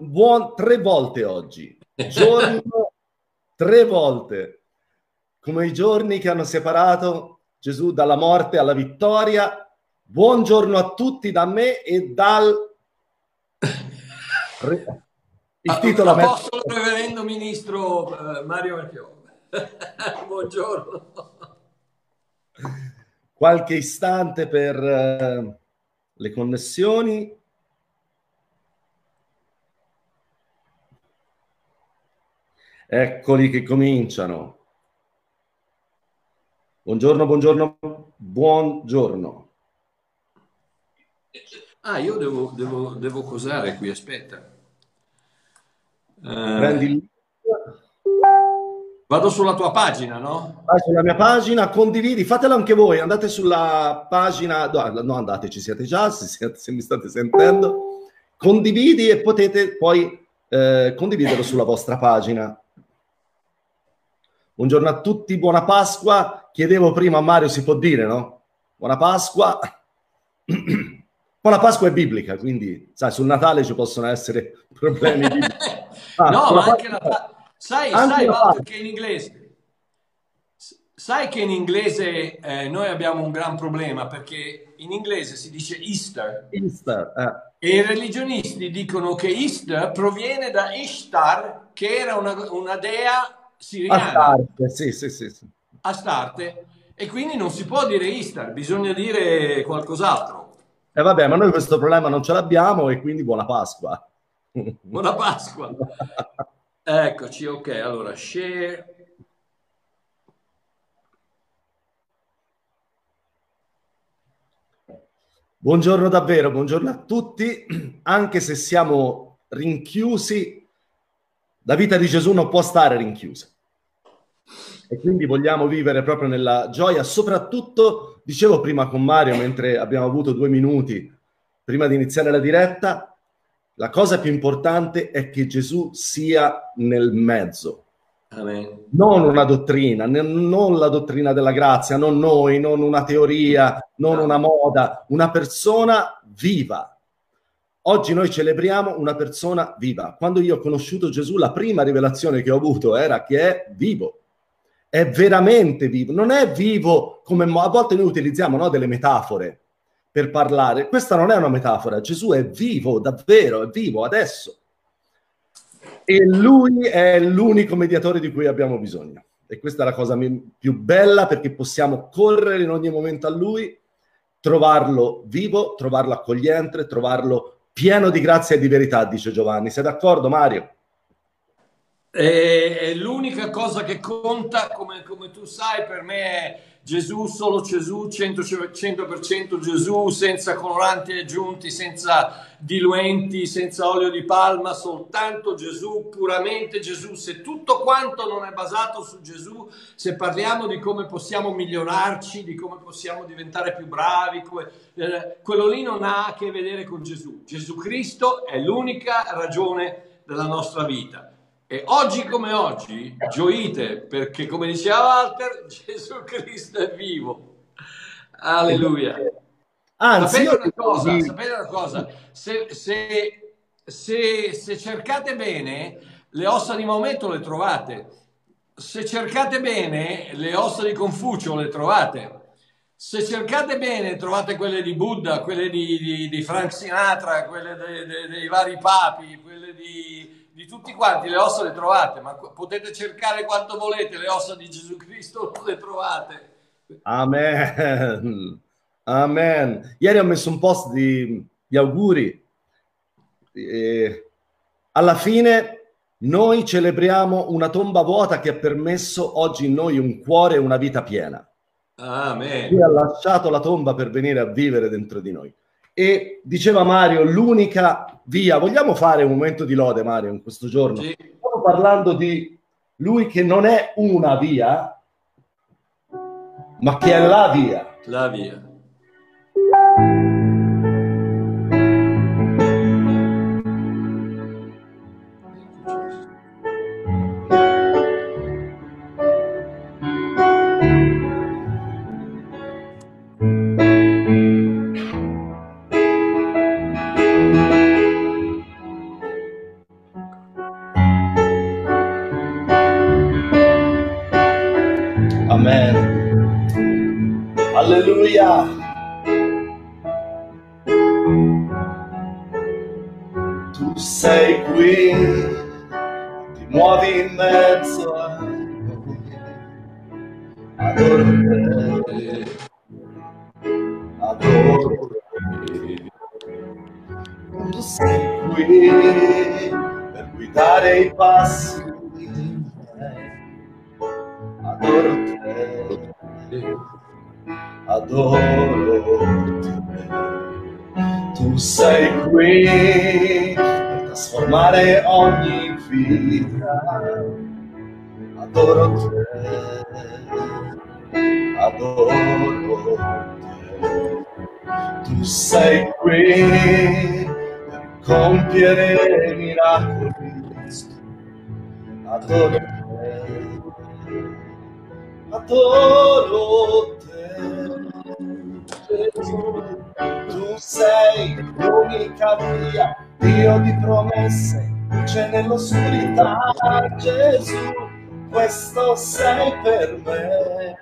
buon tre volte oggi. Giorno tre volte. Come i giorni che hanno separato Gesù dalla morte alla vittoria. Buongiorno a tutti da me e dal... Il titolo... Apostolo Reverendo Ministro eh, Mario Marchione. Buongiorno. Qualche istante per uh, le connessioni. Eccoli che cominciano. Buongiorno, buongiorno, buongiorno. Ah, io devo, devo, devo cosare qui, aspetta. Uh, Prendi il Vado sulla tua pagina, no? Vai sulla mia pagina, condividi, fatelo anche voi, andate sulla pagina, no, no andate, ci siete già, se, siete, se mi state sentendo, condividi e potete poi eh, condividerlo sulla vostra pagina. Buongiorno a tutti, buona Pasqua. Chiedevo prima a Mario, si può dire, no? Buona Pasqua. buona Pasqua è biblica, quindi sai, sul Natale ci possono essere problemi. Ah, no, ma anche Natale Sai, sai Walter, che in inglese, sai che in inglese eh, noi abbiamo un gran problema perché in inglese si dice Easter. Easter eh. E i religionisti dicono che Easter proviene da Ishtar, che era una, una dea siriana. Astarte, sì, sì, sì, sì. Astarte. E quindi non si può dire Easter, bisogna dire qualcos'altro. E eh vabbè, ma noi questo problema non ce l'abbiamo e quindi buona Pasqua. Buona Pasqua. Eccoci, ok, allora share. Buongiorno davvero, buongiorno a tutti, anche se siamo rinchiusi, la vita di Gesù non può stare rinchiusa. E quindi vogliamo vivere proprio nella gioia, soprattutto, dicevo prima con Mario, mentre abbiamo avuto due minuti prima di iniziare la diretta, la cosa più importante è che Gesù sia nel mezzo. Amen. Non una dottrina, non la dottrina della grazia, non noi, non una teoria, non una moda, una persona viva. Oggi noi celebriamo una persona viva. Quando io ho conosciuto Gesù, la prima rivelazione che ho avuto era che è vivo. È veramente vivo. Non è vivo come a volte noi utilizziamo no, delle metafore per parlare. Questa non è una metafora, Gesù è vivo, davvero, è vivo adesso. E lui è l'unico mediatore di cui abbiamo bisogno. E questa è la cosa più bella perché possiamo correre in ogni momento a lui, trovarlo vivo, trovarlo accogliente, trovarlo pieno di grazia e di verità, dice Giovanni. Sei d'accordo, Mario? È l'unica cosa che conta, come, come tu sai, per me è Gesù, solo Gesù, 100%, 100% Gesù, senza coloranti aggiunti, senza diluenti, senza olio di palma, soltanto Gesù, puramente Gesù. Se tutto quanto non è basato su Gesù, se parliamo di come possiamo migliorarci, di come possiamo diventare più bravi, come, eh, quello lì non ha a che vedere con Gesù. Gesù Cristo è l'unica ragione della nostra vita. E oggi come oggi gioite perché, come diceva Walter, Gesù Cristo è vivo. Alleluia. Anzi, sapete, una cosa, sapete una cosa, se, se, se, se cercate bene, le ossa di Maometto le trovate. Se cercate bene, le ossa di Confucio le trovate. Se cercate bene, trovate quelle di Buddha, quelle di, di, di Frank Sinatra, quelle de, de, dei vari papi, quelle di, di tutti quanti le ossa le trovate, ma potete cercare quanto volete, le ossa di Gesù Cristo non le trovate. Amen. Amen. Ieri ho messo un post di, di auguri. E alla fine noi celebriamo una tomba vuota che ha permesso oggi in noi un cuore e una vita piena. Amen. Lui ha lasciato la tomba per venire a vivere dentro di noi. E diceva Mario, l'unica via, vogliamo fare un momento di lode Mario in questo giorno? Sì. Stiamo parlando di lui che non è una via, ma che è la via. La via. Qui, ti muovi in mezzo a noi. Adoro te. Adoro te. Tu sei qui per guidare i passi. Adoro te. Adoro te. Tu sei qui trasformare ogni vita. Adoro te, adoro te. Tu sei qui per compiere miracoli. Adoro te, adoro te. Gesù, tu sei l'unica via, Dio di promesse, luce nell'oscurità, Gesù, questo sei per me.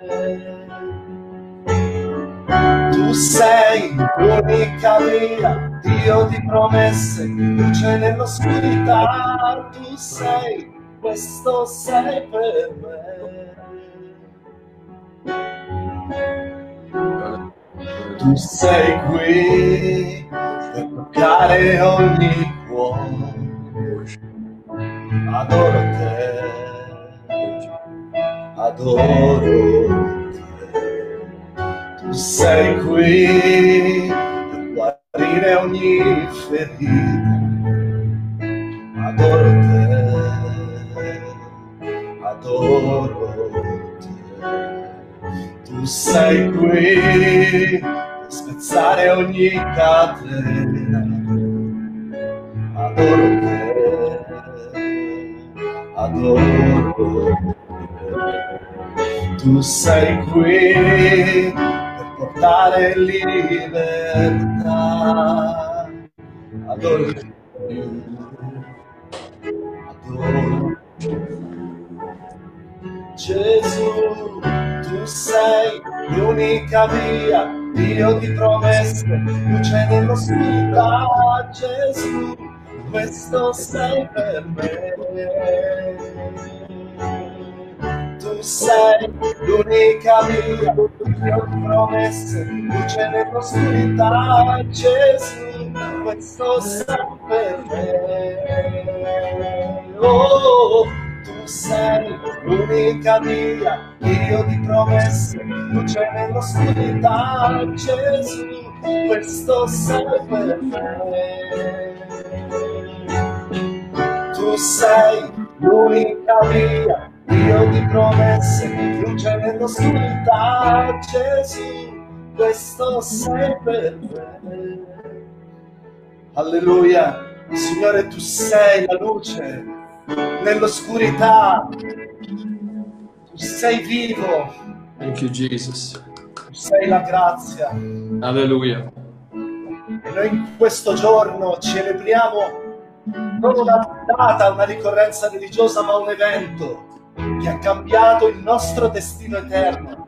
Tu sei l'unica via, Dio di promesse, luce nell'oscurità, tu sei, questo sei per me. Tu sei qui per toccare ogni cuore. Adoro te, adoro te. Tu sei qui per guarire ogni ferita. Adoro te, adoro te. Tu sei qui per spezzare ogni catena. Adoro te, adoro. Tu sei qui per portare libertà. Adoro te, adoro te. Gesù, tu sei l'unica via, Dio di promesse, luce nell'oscurità, Gesù, questo sei per me. Tu sei l'unica via, Dio di promesse, luce nell'oscurità, Gesù, questo sei per me. Oh, sei l'unica via, Dio di promesse, luce nell'oscurità, Gesù, questo sei per me. Tu sei l'unica via, Dio di promesse, luce nell'oscurità, Gesù, questo sei per me. Alleluia, Signore, tu sei la luce nell'oscurità. Tu sei vivo, Thank you, Jesus. sei la grazia. Alleluia. E noi in questo giorno celebriamo non una data, una ricorrenza religiosa, ma un evento che ha cambiato il nostro destino eterno.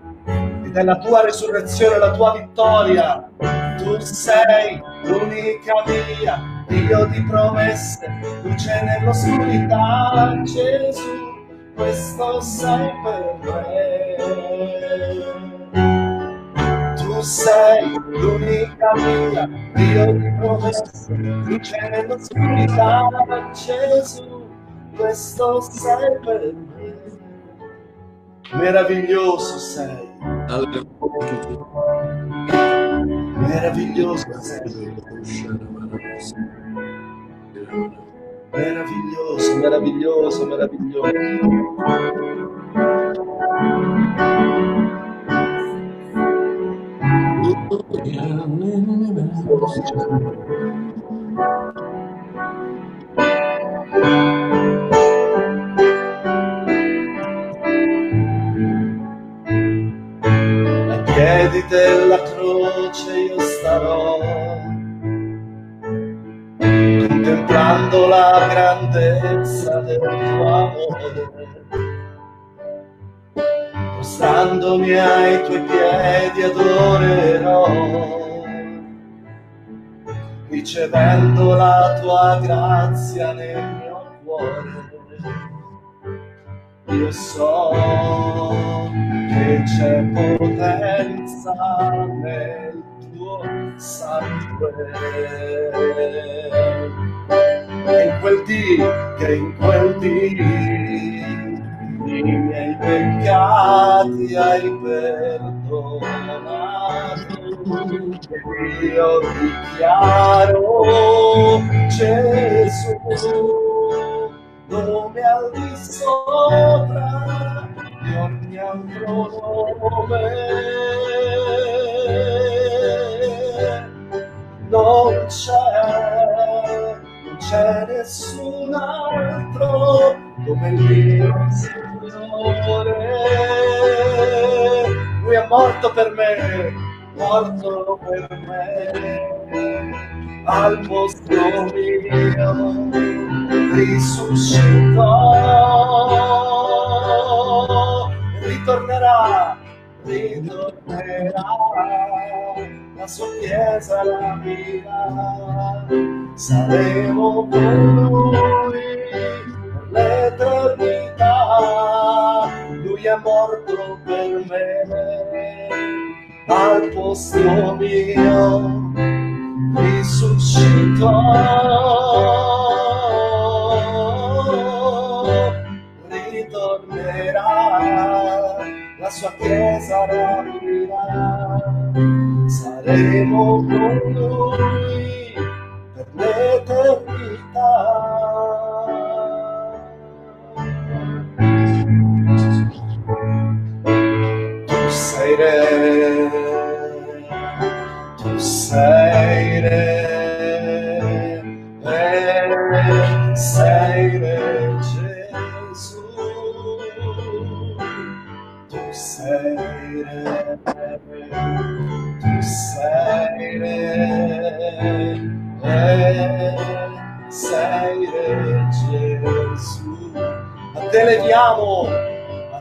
Ed è la tua resurrezione, la tua vittoria. Tu sei l'unica via, Dio di promesse, luce nell'oscurità, Gesù, questo sei per me. Tu sei l'unica via, Dio di promesse, luce nell'oscurità, Gesù, questo sei per me. Meraviglioso sei, Alleluia. meraviglioso sei, meraviglioso, meraviglioso, meraviglioso. Ai piedi della croce io starò, contemplando la grandezza del tuo amore. mostrandomi ai tuoi piedi adorerò ricevendo la tua grazia nel mio cuore. Io so che c'è potenza nel sangue. Che in quel dì, che in quel dì i miei peccati hai perdonato io dichiaro Gesù nome al di sopra di ogni altro nome non c'è non c'è nessun altro come il mio Signore. Lui è morto per me morto per me. Al posto mio risuscitò. Ritornerà ritornerà la sua chiesa la mia saremo con lui per l'eternità lui è morto per me al posto mio risuscitò. Ritornerà la sua chiesa rapirà saremo con lui per l'eternità. Sei re, tu sei re, re sei tu sei re sei re Gesù, a te leviamo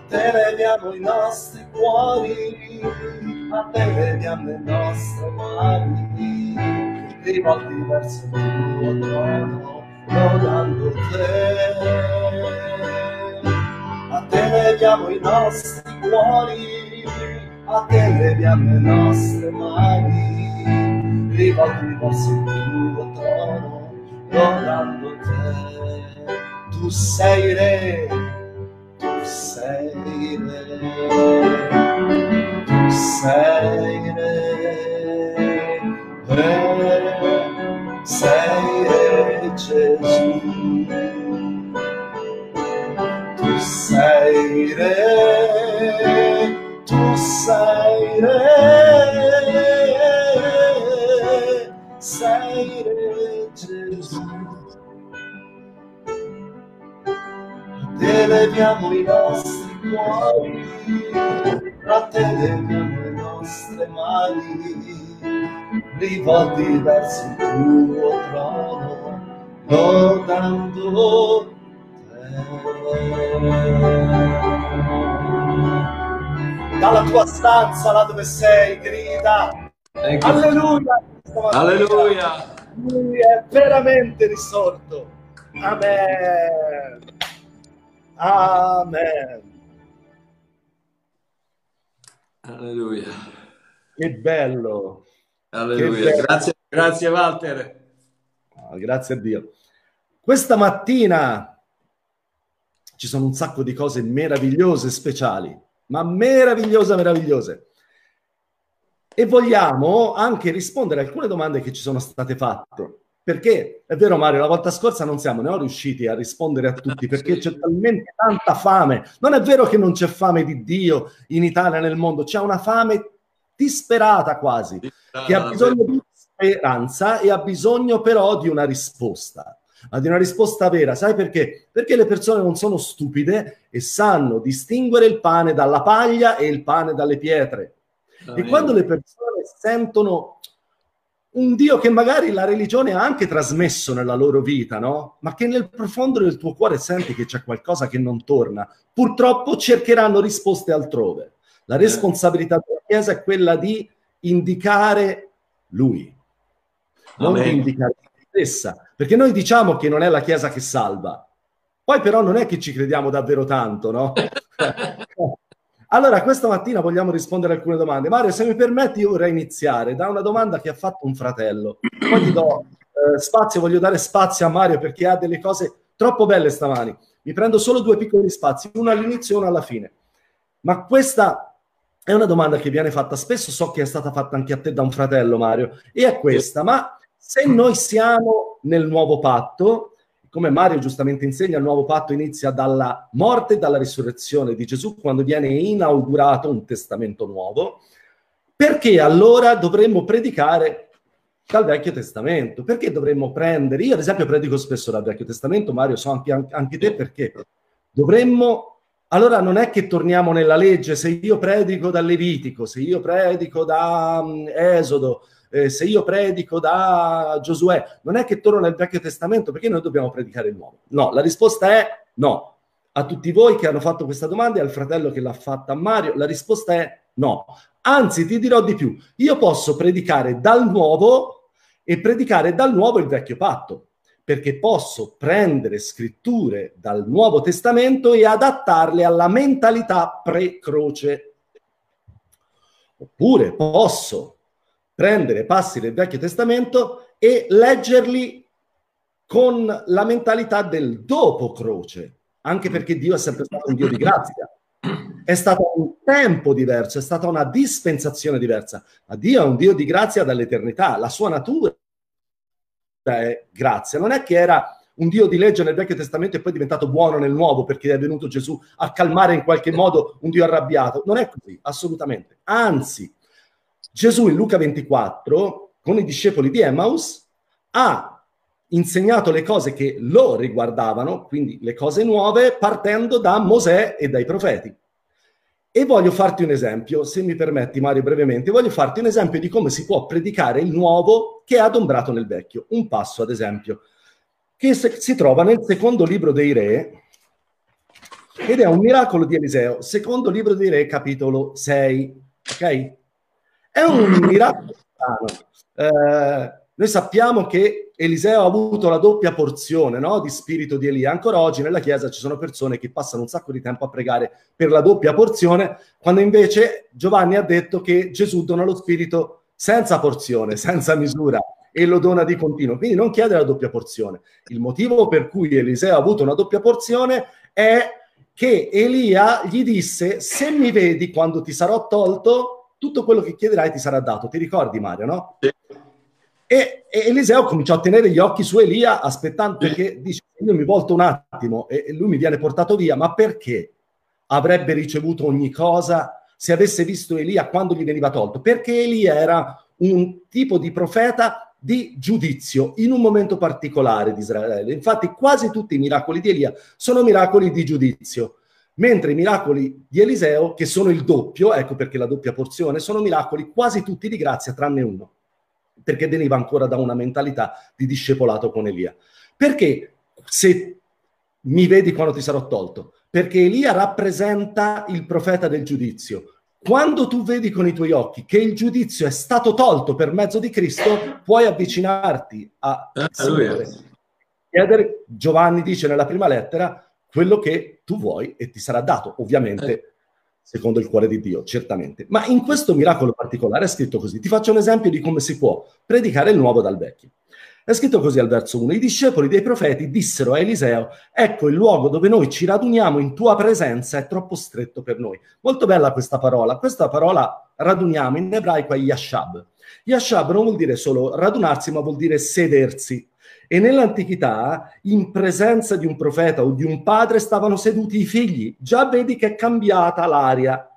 te vediamo i nostri cuori, a te vediamo le nostre mani, rivolti verso il tuo trono, lodando te. A te vediamo i nostri cuori, a te vediamo le nostre mani, rivolti verso il tuo trono, lodando te. Tu sei re sei re, tu sei re, re, sei re Gesù. Tu sei re, tu sei re, sei Gesù. te leviamo i nostri cuori, a te leviamo le nostre mani, rivolti verso il tuo trono, lodando Dalla tua stanza, là dove sei, grida. Alleluia! Alleluia! Lui è veramente risorto. Amen. Amen. Alleluia. Che bello. Alleluia. Che bello. Grazie, grazie Walter. Ah, grazie a Dio. Questa mattina ci sono un sacco di cose meravigliose, speciali, ma meravigliose, meravigliose. E vogliamo anche rispondere a alcune domande che ci sono state fatte. Perché è vero Mario, la volta scorsa non siamo ne riusciti a rispondere a tutti perché sì. c'è talmente tanta fame. Non è vero che non c'è fame di Dio in Italia, nel mondo, c'è una fame disperata quasi, disperata, che ha bisogno di speranza e ha bisogno però di una risposta ma di una risposta vera. Sai perché? Perché le persone non sono stupide e sanno distinguere il pane dalla paglia e il pane dalle pietre. E quando le persone sentono un Dio che magari la religione ha anche trasmesso nella loro vita, no? Ma che nel profondo del tuo cuore senti che c'è qualcosa che non torna. Purtroppo cercheranno risposte altrove. La eh. responsabilità della Chiesa è quella di indicare Lui, non Amen. di indicare se stessa. Perché noi diciamo che non è la Chiesa che salva, poi però non è che ci crediamo davvero tanto, no? Allora, questa mattina vogliamo rispondere a alcune domande. Mario, se mi permetti, io vorrei iniziare da una domanda che ha fatto un fratello. Poi ti do eh, spazio, voglio dare spazio a Mario perché ha delle cose troppo belle stamani. Mi prendo solo due piccoli spazi, uno all'inizio e uno alla fine. Ma questa è una domanda che viene fatta spesso, so che è stata fatta anche a te da un fratello, Mario, e è questa, ma se noi siamo nel nuovo patto, come Mario giustamente insegna, il nuovo patto inizia dalla morte e dalla risurrezione di Gesù quando viene inaugurato un testamento nuovo. Perché allora dovremmo predicare dal Vecchio Testamento? Perché dovremmo prendere? Io ad esempio predico spesso dal Vecchio Testamento, Mario, so anche, anche te perché dovremmo allora non è che torniamo nella legge, se io predico dal Levitico, se io predico da um, Esodo, eh, se io predico da Giosuè, non è che torno nel Vecchio Testamento perché noi dobbiamo predicare il nuovo. No, la risposta è no. A tutti voi che hanno fatto questa domanda e al fratello che l'ha fatta a Mario, la risposta è no. Anzi, ti dirò di più, io posso predicare dal nuovo e predicare dal nuovo il vecchio patto perché posso prendere scritture dal Nuovo Testamento e adattarle alla mentalità pre-croce. Oppure posso prendere passi del Vecchio Testamento e leggerli con la mentalità del dopo croce, anche perché Dio è sempre stato un Dio di grazia. È stato un tempo diverso, è stata una dispensazione diversa, ma Dio è un Dio di grazia dall'eternità, la sua natura è grazia. Non è che era un Dio di legge nel Vecchio Testamento e poi è diventato buono nel Nuovo perché è venuto Gesù a calmare in qualche modo un Dio arrabbiato. Non è così, assolutamente. Anzi, Gesù in Luca 24, con i discepoli di Emmaus, ha insegnato le cose che lo riguardavano, quindi le cose nuove, partendo da Mosè e dai profeti. E voglio farti un esempio, se mi permetti Mario brevemente, voglio farti un esempio di come si può predicare il nuovo che è adombrato nel vecchio. Un passo, ad esempio, che si trova nel secondo libro dei re, ed è un miracolo di Eliseo, secondo libro dei re, capitolo 6, ok? È un miracolo strano. Eh, noi sappiamo che Eliseo ha avuto la doppia porzione no? di spirito di Elia. Ancora oggi nella Chiesa ci sono persone che passano un sacco di tempo a pregare per la doppia porzione, quando invece Giovanni ha detto che Gesù dona lo spirito senza porzione, senza misura e lo dona di continuo. Quindi non chiede la doppia porzione. Il motivo per cui Eliseo ha avuto una doppia porzione è che Elia gli disse: Se mi vedi quando ti sarò tolto, tutto quello che chiederai ti sarà dato. Ti ricordi Mario, no? Sì. E, e, Eliseo cominciò a tenere gli occhi su Elia aspettando sì. che dice io mi volto un attimo e, e lui mi viene portato via, ma perché avrebbe ricevuto ogni cosa se avesse visto Elia quando gli veniva tolto? Perché Elia era un tipo di profeta di giudizio in un momento particolare di Israele. Infatti quasi tutti i miracoli di Elia sono miracoli di giudizio mentre i miracoli di Eliseo, che sono il doppio, ecco perché la doppia porzione, sono miracoli quasi tutti di grazia, tranne uno, perché veniva ancora da una mentalità di discepolato con Elia. Perché se mi vedi quando ti sarò tolto? Perché Elia rappresenta il profeta del giudizio. Quando tu vedi con i tuoi occhi che il giudizio è stato tolto per mezzo di Cristo, puoi avvicinarti a Signore. Giovanni dice nella prima lettera, quello che tu vuoi e ti sarà dato, ovviamente eh. secondo il cuore di Dio, certamente. Ma in questo miracolo particolare è scritto così. Ti faccio un esempio di come si può predicare il nuovo dal vecchio. È scritto così al verso 1. I discepoli dei profeti dissero a Eliseo, ecco il luogo dove noi ci raduniamo in tua presenza è troppo stretto per noi. Molto bella questa parola. Questa parola raduniamo in ebraico è yashab. Yashab non vuol dire solo radunarsi, ma vuol dire sedersi. E nell'antichità, in presenza di un profeta o di un padre, stavano seduti i figli. Già vedi che è cambiata l'aria.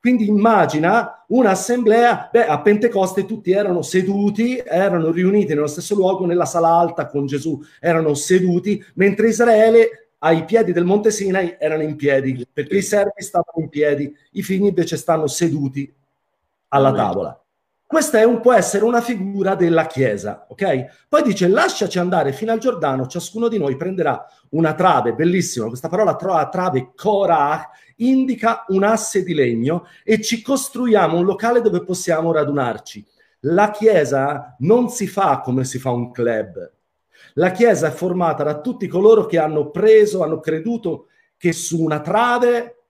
Quindi immagina un'assemblea, beh, a Pentecoste tutti erano seduti, erano riuniti nello stesso luogo, nella sala alta con Gesù, erano seduti, mentre Israele ai piedi del Monte Sinai erano in piedi, perché i servi stavano in piedi, i figli invece stanno seduti alla tavola. Questa è un, può essere una figura della Chiesa, ok? Poi dice, lasciaci andare fino al Giordano, ciascuno di noi prenderà una trave, bellissima, questa parola trova trave, korah, indica un asse di legno e ci costruiamo un locale dove possiamo radunarci. La Chiesa non si fa come si fa un club. La Chiesa è formata da tutti coloro che hanno preso, hanno creduto che su una trave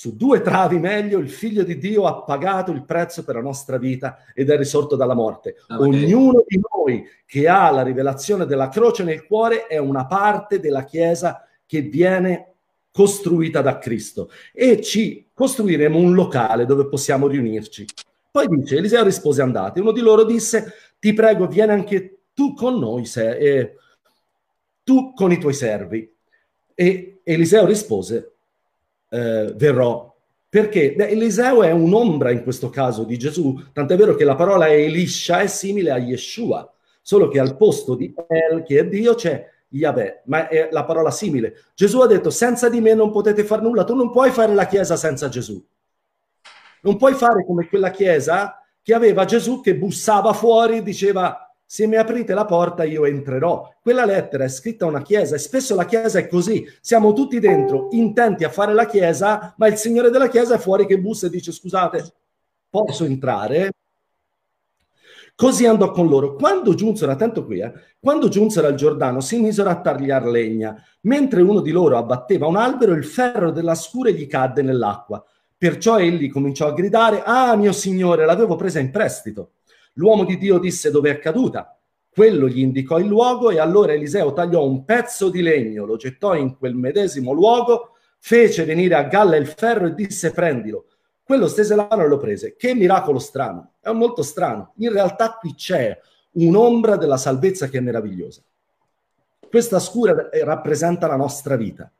su due travi meglio, il figlio di Dio ha pagato il prezzo per la nostra vita ed è risorto dalla morte. Okay. Ognuno di noi che ha la rivelazione della croce nel cuore è una parte della Chiesa che viene costruita da Cristo e ci costruiremo un locale dove possiamo riunirci. Poi dice, Eliseo rispose andate. Uno di loro disse, ti prego, vieni anche tu con noi, se, eh, tu con i tuoi servi. E Eliseo rispose, eh, verrò. Perché Beh, Eliseo è un'ombra in questo caso di Gesù, tant'è vero che la parola Elisha è simile a Yeshua, solo che al posto di El, che è Dio, c'è Yahweh, ma è la parola simile. Gesù ha detto, senza di me non potete fare nulla, tu non puoi fare la Chiesa senza Gesù. Non puoi fare come quella Chiesa che aveva Gesù che bussava fuori e diceva se mi aprite la porta io entrerò. Quella lettera è scritta a una chiesa e spesso la chiesa è così. Siamo tutti dentro, intenti a fare la chiesa, ma il Signore della chiesa è fuori che bussa e dice scusate, posso entrare? Così andò con loro. Quando giunsero, attento qui, eh, quando giunsero al Giordano si misero a tagliar legna. Mentre uno di loro abbatteva un albero, il ferro della scure gli cadde nell'acqua. Perciò egli cominciò a gridare, ah mio Signore, l'avevo presa in prestito. L'uomo di Dio disse dove è caduta. Quello gli indicò il luogo e allora Eliseo tagliò un pezzo di legno, lo gettò in quel medesimo luogo, fece venire a galla il ferro e disse prendilo. Quello stese la mano e lo prese. Che miracolo strano. È molto strano. In realtà qui c'è un'ombra della salvezza che è meravigliosa. Questa scura rappresenta la nostra vita.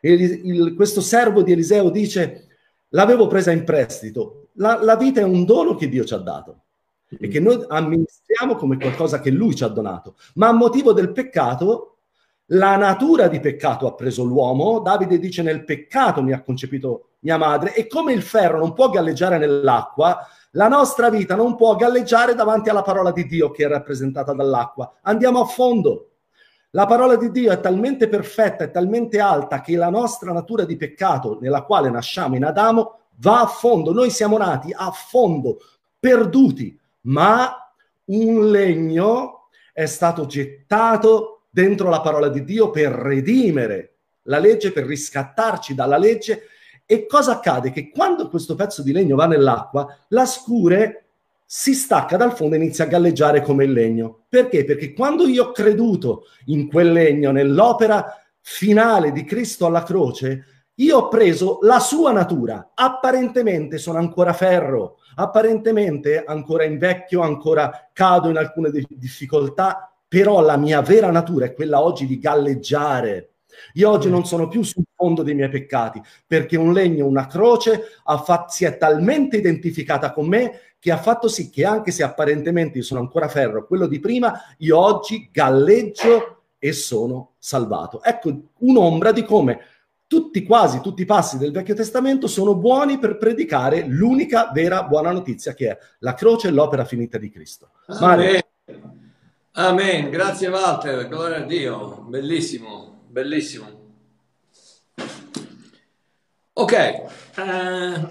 Il, il, questo servo di Eliseo dice, l'avevo presa in prestito. La, la vita è un dono che Dio ci ha dato e che noi amministriamo come qualcosa che lui ci ha donato. Ma a motivo del peccato, la natura di peccato ha preso l'uomo. Davide dice nel peccato mi ha concepito mia madre e come il ferro non può galleggiare nell'acqua, la nostra vita non può galleggiare davanti alla parola di Dio che è rappresentata dall'acqua. Andiamo a fondo. La parola di Dio è talmente perfetta, è talmente alta che la nostra natura di peccato nella quale nasciamo in Adamo va a fondo. Noi siamo nati a fondo, perduti, ma un legno è stato gettato dentro la parola di Dio per redimere la legge, per riscattarci dalla legge. E cosa accade? Che quando questo pezzo di legno va nell'acqua, la scure si stacca dal fondo e inizia a galleggiare come il legno. Perché? Perché quando io ho creduto in quel legno, nell'opera finale di Cristo alla croce, io ho preso la sua natura. Apparentemente sono ancora ferro, apparentemente ancora invecchio, ancora cado in alcune difficoltà, però la mia vera natura è quella oggi di galleggiare. Io oggi non sono più sul fondo dei miei peccati, perché un legno, una croce fatto, si è talmente identificata con me che ha fatto sì che anche se apparentemente io sono ancora ferro, quello di prima, io oggi galleggio e sono salvato. Ecco un'ombra di come tutti, quasi tutti i passi del Vecchio Testamento sono buoni per predicare l'unica vera buona notizia che è la croce e l'opera finita di Cristo. Amen. Amen. Grazie Walter, gloria a Dio, bellissimo, bellissimo. Ok, eh,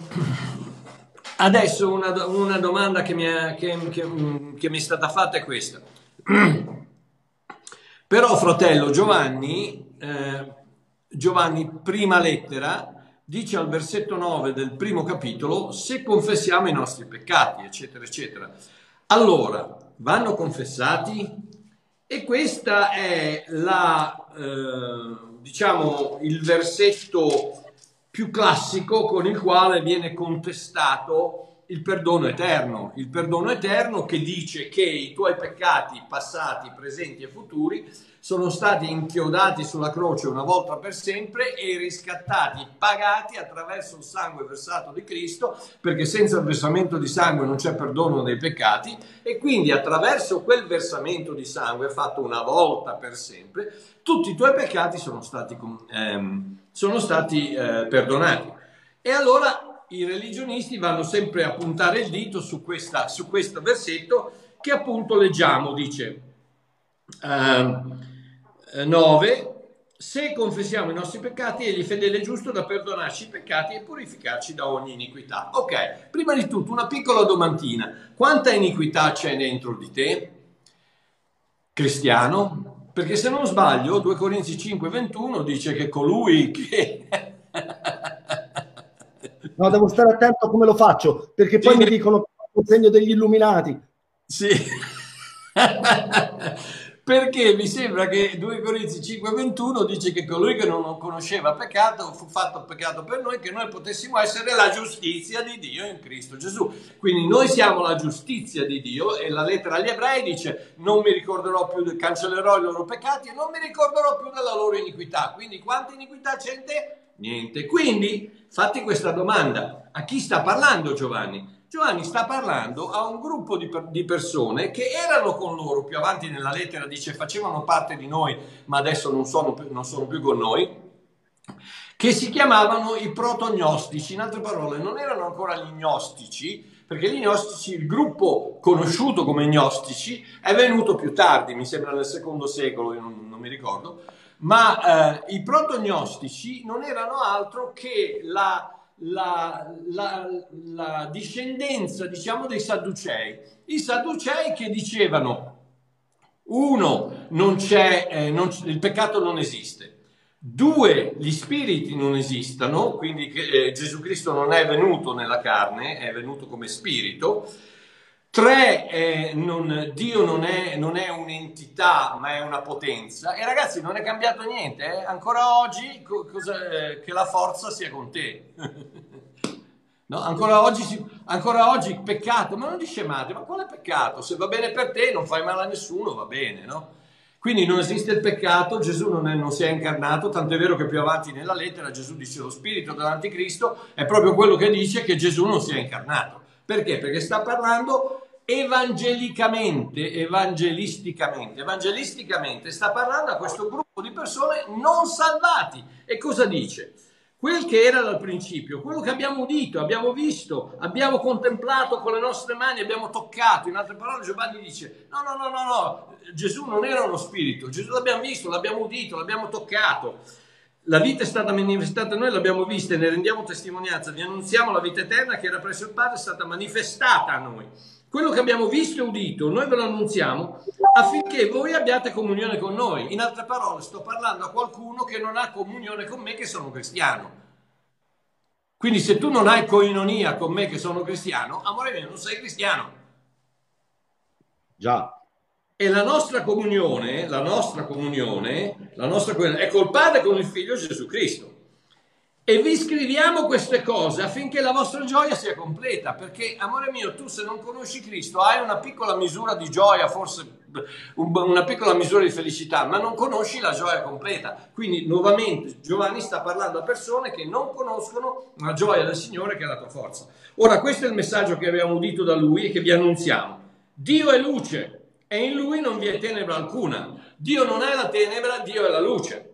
adesso una, una domanda che mi, è, che, che, che mi è stata fatta è questa. Però fratello Giovanni... Eh, Giovanni, prima lettera, dice al versetto 9 del primo capitolo, se confessiamo i nostri peccati, eccetera, eccetera. Allora, vanno confessati? E questo è la, eh, diciamo, il versetto più classico con il quale viene contestato il perdono eterno, il perdono eterno che dice che i tuoi peccati passati, presenti e futuri sono stati inchiodati sulla croce una volta per sempre e riscattati, pagati attraverso il sangue versato di Cristo, perché senza il versamento di sangue non c'è perdono dei peccati e quindi attraverso quel versamento di sangue fatto una volta per sempre, tutti i tuoi peccati sono stati, ehm, sono stati eh, perdonati. E allora i religionisti vanno sempre a puntare il dito su, questa, su questo versetto che appunto leggiamo, dice uh, 9, se confessiamo i nostri peccati, egli fedele e giusto da perdonarci i peccati e purificarci da ogni iniquità. Ok, prima di tutto una piccola domandina. Quanta iniquità c'è dentro di te? Cristiano? Perché se non sbaglio, 2 Corinzi 5, 21 dice che colui che... no, devo stare attento a come lo faccio, perché poi sì. mi dicono il segno degli illuminati. Sì. perché mi sembra che 2 Corinzi 5:21 dice che colui che non conosceva peccato fu fatto peccato per noi che noi potessimo essere la giustizia di Dio in Cristo Gesù. Quindi noi siamo la giustizia di Dio e la lettera agli ebrei dice non mi ricorderò più, cancellerò i loro peccati e non mi ricorderò più della loro iniquità. Quindi quante iniquità c'è in te? Niente. Quindi fatti questa domanda. A chi sta parlando Giovanni? Giovanni sta parlando a un gruppo di, di, persone che erano con loro, più avanti nella lettera dice facevano parte di noi, ma adesso non sono, non sono più con noi, che si chiamavano i protognostici, in altre parole non erano ancora gli gnostici, perché gli gnostici, il gruppo conosciuto come gnostici, è venuto più tardi, mi sembra nel secondo secolo, non, non mi ricordo, ma eh, i protognostici non erano altro che la la, la, la discendenza, diciamo, dei Sadducei. I Sadducei che dicevano, uno, non c'è, eh, non, il peccato non esiste. Due, gli spiriti non esistono, quindi che, eh, Gesù Cristo non è venuto nella carne, è venuto come spirito. Tre, eh, non, Dio non è, non è, un'entità, ma è una potenza. E ragazzi, non è cambiato niente. Eh? Ancora oggi co- cosa, eh, che la forza sia con te. no? ancora, oggi, ancora oggi peccato, ma non dice male, ma quale peccato? Se va bene per te, non fai male a nessuno, va bene, no? Quindi non esiste il peccato, Gesù non, è, non si è incarnato, tanto è vero che più avanti nella lettera Gesù dice lo spirito dell'anticristo è proprio quello che dice che Gesù non si è incarnato. Perché? Perché sta parlando evangelicamente, evangelisticamente, evangelisticamente sta parlando a questo gruppo di persone non salvati. E cosa dice? Quel che era dal principio, quello che abbiamo udito, abbiamo visto, abbiamo contemplato con le nostre mani, abbiamo toccato. In altre parole Giovanni dice, no, no, no, no, no, Gesù non era uno spirito, Gesù l'abbiamo visto, l'abbiamo udito, l'abbiamo toccato. La vita è stata manifestata, noi l'abbiamo vista e ne rendiamo testimonianza, vi annunziamo la vita eterna che era presso il Padre, è stata manifestata a noi. Quello che abbiamo visto e udito, noi ve lo annunziamo affinché voi abbiate comunione con noi. In altre parole, sto parlando a qualcuno che non ha comunione con me che sono cristiano. Quindi se tu non hai coinonia con me che sono cristiano, amore mio, non sei cristiano. Già. E la nostra comunione, la nostra comunione, la nostra comunione è col Padre e con il Figlio Gesù Cristo. E vi scriviamo queste cose affinché la vostra gioia sia completa, perché amore mio, tu se non conosci Cristo hai una piccola misura di gioia, forse una piccola misura di felicità, ma non conosci la gioia completa. Quindi nuovamente Giovanni sta parlando a persone che non conoscono la gioia del Signore che è la tua forza. Ora questo è il messaggio che abbiamo udito da Lui e che vi annunziamo. Dio è luce e in Lui non vi è tenebra alcuna. Dio non è la tenebra, Dio è la luce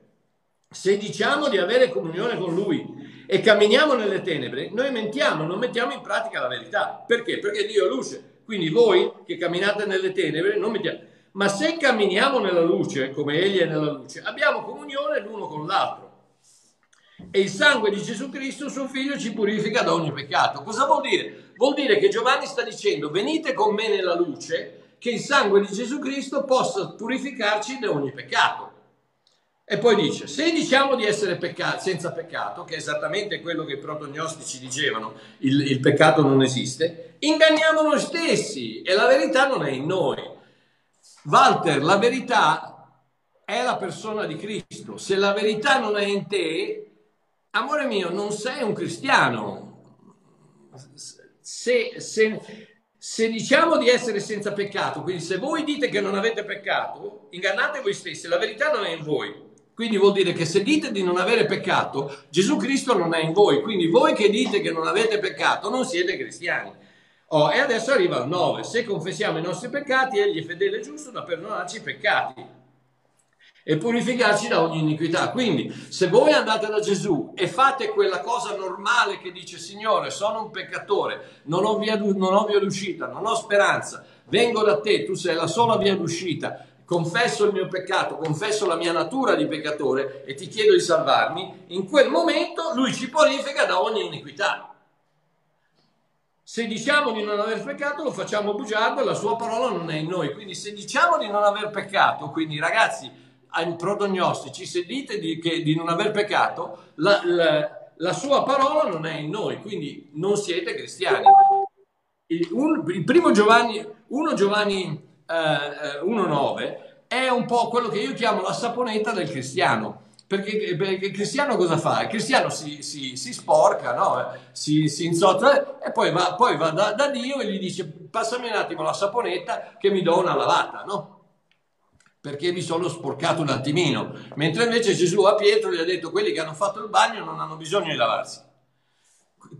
se diciamo di avere comunione con Lui e camminiamo nelle tenebre, noi mentiamo, non mettiamo in pratica la verità. Perché? Perché Dio è luce. Quindi voi che camminate nelle tenebre non mettiamo. Ma se camminiamo nella luce, come Egli è nella luce, abbiamo comunione l'uno con l'altro. E il sangue di Gesù Cristo, suo figlio, ci purifica da ogni peccato. Cosa vuol dire? Vuol dire che Giovanni sta dicendo venite con me nella luce, che il sangue di Gesù Cristo possa purificarci da ogni peccato. E poi dice, se diciamo di essere pecca- senza peccato, che è esattamente quello che i protognostici dicevano, il, il peccato non esiste, inganniamo noi stessi e la verità non è in noi. Walter, la verità è la persona di Cristo. Se la verità non è in te, amore mio, non sei un cristiano. Se, se, se diciamo di essere senza peccato, quindi se voi dite che non avete peccato, ingannate voi stessi, la verità non è in voi. Quindi vuol dire che se dite di non avere peccato, Gesù Cristo non è in voi. Quindi voi che dite che non avete peccato non siete cristiani. Oh, e adesso arriva il 9. Se confessiamo i nostri peccati, egli è fedele e giusto da perdonarci i peccati e purificarci da ogni iniquità. Quindi, se voi andate da Gesù e fate quella cosa normale che dice Signore, sono un peccatore, non ho via, non ho via d'uscita, non ho speranza, vengo da te, tu sei la sola via d'uscita, confesso il mio peccato, confesso la mia natura di peccatore e ti chiedo di salvarmi, in quel momento lui ci purifica da ogni iniquità. Se diciamo di non aver peccato lo facciamo bugiardo e la sua parola non è in noi. Quindi se diciamo di non aver peccato, quindi ragazzi, ai protognostici, se dite di, che, di non aver peccato, la, la, la, sua parola non è in noi, quindi non siete cristiani. Il, un, il primo Giovanni, 1 Giovanni eh, 1,9 eh, è un po' quello che io chiamo la saponetta del cristiano. Perché, perché il cristiano cosa fa? Il cristiano si, si, si sporca, no? si, si insotta e poi va, poi va da, da, Dio e gli dice passami un attimo la saponetta che mi do una lavata, no? perché mi sono sporcato un attimino. Mentre invece Gesù a Pietro gli ha detto quelli che hanno fatto il bagno non hanno bisogno di lavarsi.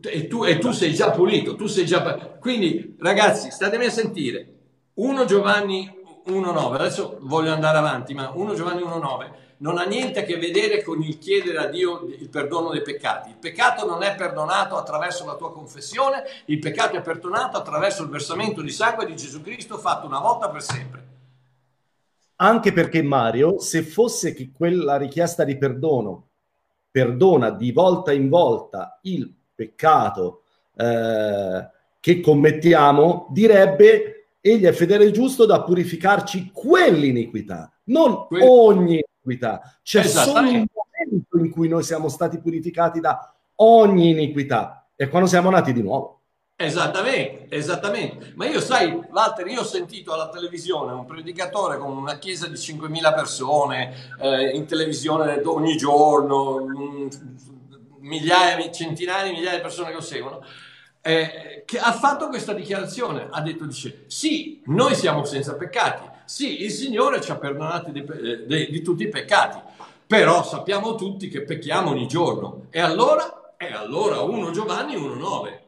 E tu, e tu sei già pulito, tu sei già... Quindi ragazzi, statemi a sentire. 1 Giovanni 1.9, adesso voglio andare avanti, ma 1 Giovanni 1.9 non ha niente a che vedere con il chiedere a Dio il perdono dei peccati. Il peccato non è perdonato attraverso la tua confessione, il peccato è perdonato attraverso il versamento di sangue di Gesù Cristo fatto una volta per sempre. Anche perché Mario, se fosse che quella richiesta di perdono perdona di volta in volta il peccato eh, che commettiamo, direbbe egli è fedele e giusto da purificarci quell'iniquità, non que- ogni iniquità. C'è solo un momento in cui noi siamo stati purificati da ogni iniquità, è quando siamo nati di nuovo. Esattamente, esattamente. Ma io sai, Walter, io ho sentito alla televisione un predicatore con una chiesa di 5.000 persone eh, in televisione ogni giorno, migliaia, centinaia di migliaia di persone che lo seguono, eh, che ha fatto questa dichiarazione. Ha detto, dice, sì, noi siamo senza peccati, sì, il Signore ci ha perdonati di, eh, di, di tutti i peccati, però sappiamo tutti che pecchiamo ogni giorno. E allora? E allora 1 Giovanni 1.9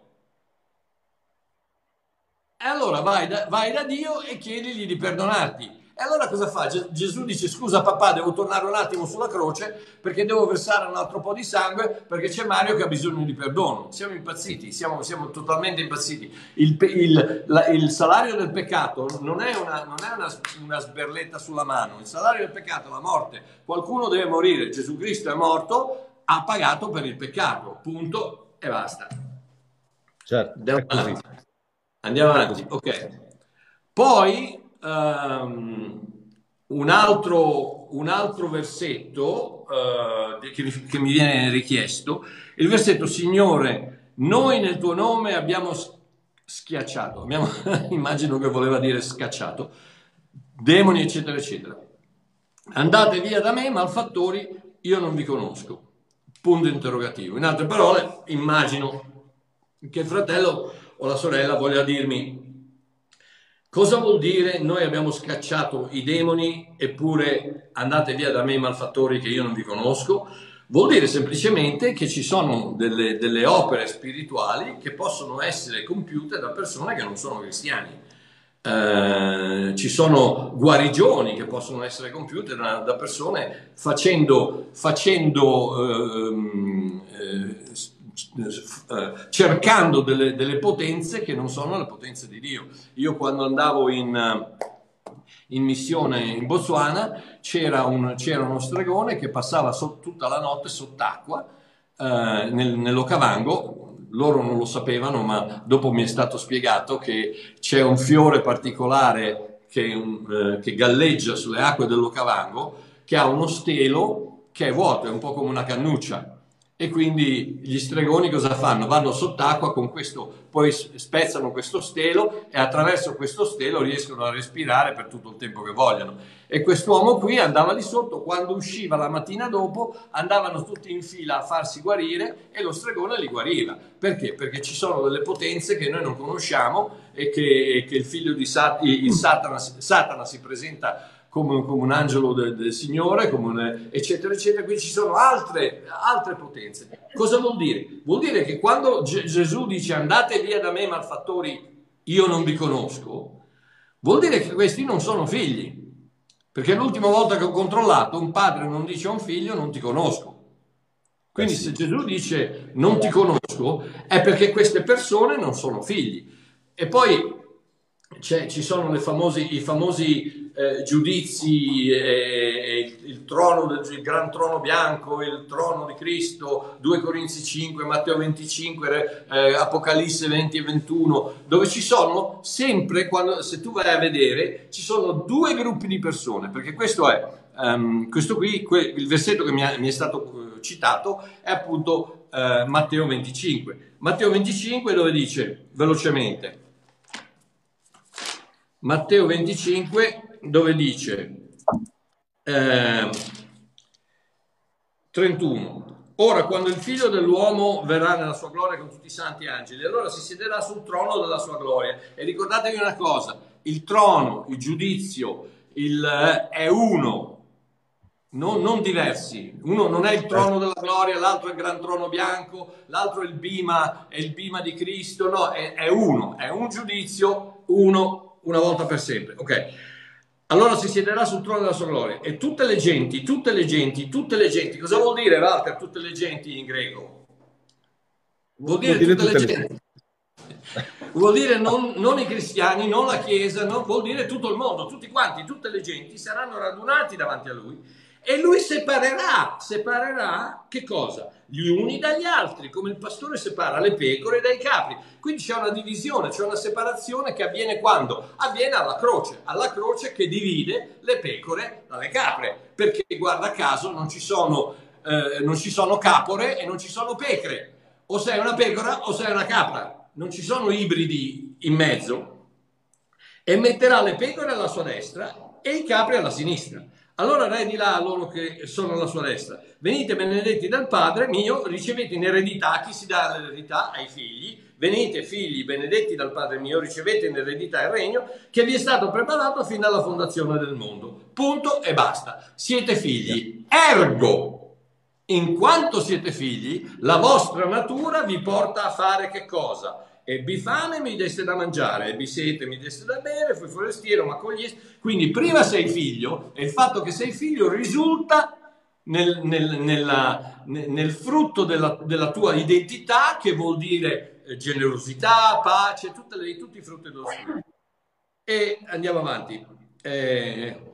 e allora vai da, vai da Dio e chiedigli di perdonarti. E allora cosa fa? Gesù dice scusa papà devo tornare un attimo sulla croce perché devo versare un altro po' di sangue perché c'è Mario che ha bisogno di perdono. Siamo impazziti, siamo, siamo totalmente impazziti. Il, il, la, il, salario del peccato non è, una, non è una, una, sberletta sulla mano, il salario del peccato è la morte. Qualcuno deve morire, Gesù Cristo è morto, ha pagato per il peccato, punto e basta. Certo, è così. Andiamo avanti, ok. Poi um, un, altro, un, altro, versetto uh, che, che, mi viene richiesto, il versetto Signore, noi nel tuo nome abbiamo schiacciato, abbiamo, immagino che voleva dire scacciato, demoni eccetera eccetera. Andate via da me, malfattori, io non vi conosco. Punto interrogativo. In altre parole, immagino che il fratello o la sorella voglia dirmi cosa vuol dire noi abbiamo scacciato i demoni eppure andate via da me malfattori che io non vi conosco? Vuol dire semplicemente che ci sono delle, delle opere spirituali che possono essere compiute da persone che non sono cristiani. Eh, ci sono guarigioni che possono essere compiute da, da persone facendo, facendo eh, eh, eh, cercando delle, delle, potenze che non sono le potenze di Dio. Io quando andavo in, eh, in missione in Botswana c'era, un, c'era, uno stregone che passava so, tutta la notte sott'acqua eh, nel, nell'Ocavango, loro non lo sapevano, ma dopo mi è stato spiegato che c'è un fiore particolare che, eh, che galleggia sulle acque dell'Ocavango, che ha uno stelo che è vuoto, è un po' come una cannuccia e quindi gli stregoni cosa fanno? Vanno sott'acqua con questo, poi spezzano questo stelo e attraverso questo stelo riescono a respirare per tutto il tempo che vogliono. E quest'uomo qui andava di sotto, quando usciva la mattina dopo andavano tutti in fila a farsi guarire e lo stregone li guariva. Perché? Perché ci sono delle potenze che noi non conosciamo e che, che il figlio di Sat- il Satana, Satana si presenta come, come un angelo del, del Signore, un, eccetera, eccetera. Quindi ci sono altre, altre potenze. Cosa vuol dire? Vuol dire che quando G- Gesù dice andate via da me malfattori, io non vi conosco, vuol dire che questi non sono figli. Perché l'ultima volta che ho controllato, un padre non dice a un figlio non ti conosco. Quindi eh se Gesù dice non ti conosco, è perché queste persone non sono figli. E poi ci sono famosi, i famosi eh, giudizi, eh, il, il, trono il gran trono bianco, il trono di Cristo, 2 Corinzi 5, Matteo 25, eh, Apocalisse 20 e 21, dove ci sono sempre, quando, se tu vai a vedere, ci sono due gruppi di persone, perché questo è, um, questo qui, que, il versetto che mi, ha, mi, è stato eh, citato è appunto uh, Matteo 25. Matteo 25 dove dice, velocemente, Matteo 25 dove dice eh, 31 ora quando il figlio dell'uomo verrà nella sua gloria con tutti i santi angeli allora si siederà sul trono della sua gloria e ricordatevi una cosa il trono il giudizio il, eh, è uno non, non, diversi. Uno non è il trono della gloria, l'altro è il gran trono bianco, l'altro è il bima, è il bima di Cristo. No, è, è uno, è un giudizio, uno una volta per sempre. Ok. Allora si siederà sul trono della sua gloria. E tutte le genti, tutte le genti, tutte le genti. Cosa vuol dire, Walter, tutte le genti in greco? Vuol dire, vuol dire tutte, tutte, le genti. vuol dire non, non, i cristiani, non la Chiesa, no? vuol dire tutto il mondo, tutti quanti, tutte le genti saranno radunati davanti a lui e lui separerà, separerà che cosa? Gli uni dagli altri, come il pastore separa le pecore dai capri. Quindi c'è una divisione, c'è una separazione che avviene quando? Avviene alla croce, alla croce che divide le pecore dalle capre, perché guarda caso non ci sono, eh, non ci sono capore e non ci sono pecore. O sei una pecora o sei una capra, non ci sono ibridi in mezzo. E metterà le pecore alla sua destra e i capri alla sinistra. Allora re dirà a loro che sono alla sua destra, venite benedetti dal Padre mio, ricevete in eredità, chi si dà l'eredità ai figli, venite figli benedetti dal Padre mio, ricevete in eredità il regno che vi è stato preparato fin dalla fondazione del mondo. Punto e basta. Siete figli. Ergo, in quanto siete figli, la vostra natura vi porta a fare che cosa? Ebbi fame, mi deste da mangiare, ebbi sete, mi deste da bere, fui forestiero, ma cogliesti. Quindi prima sei figlio e il fatto che sei figlio risulta nel, nel, nella, nel frutto della, della, tua identità che vuol dire eh, generosità, pace, le, tutti i frutti dello spirito. E andiamo avanti. Eh,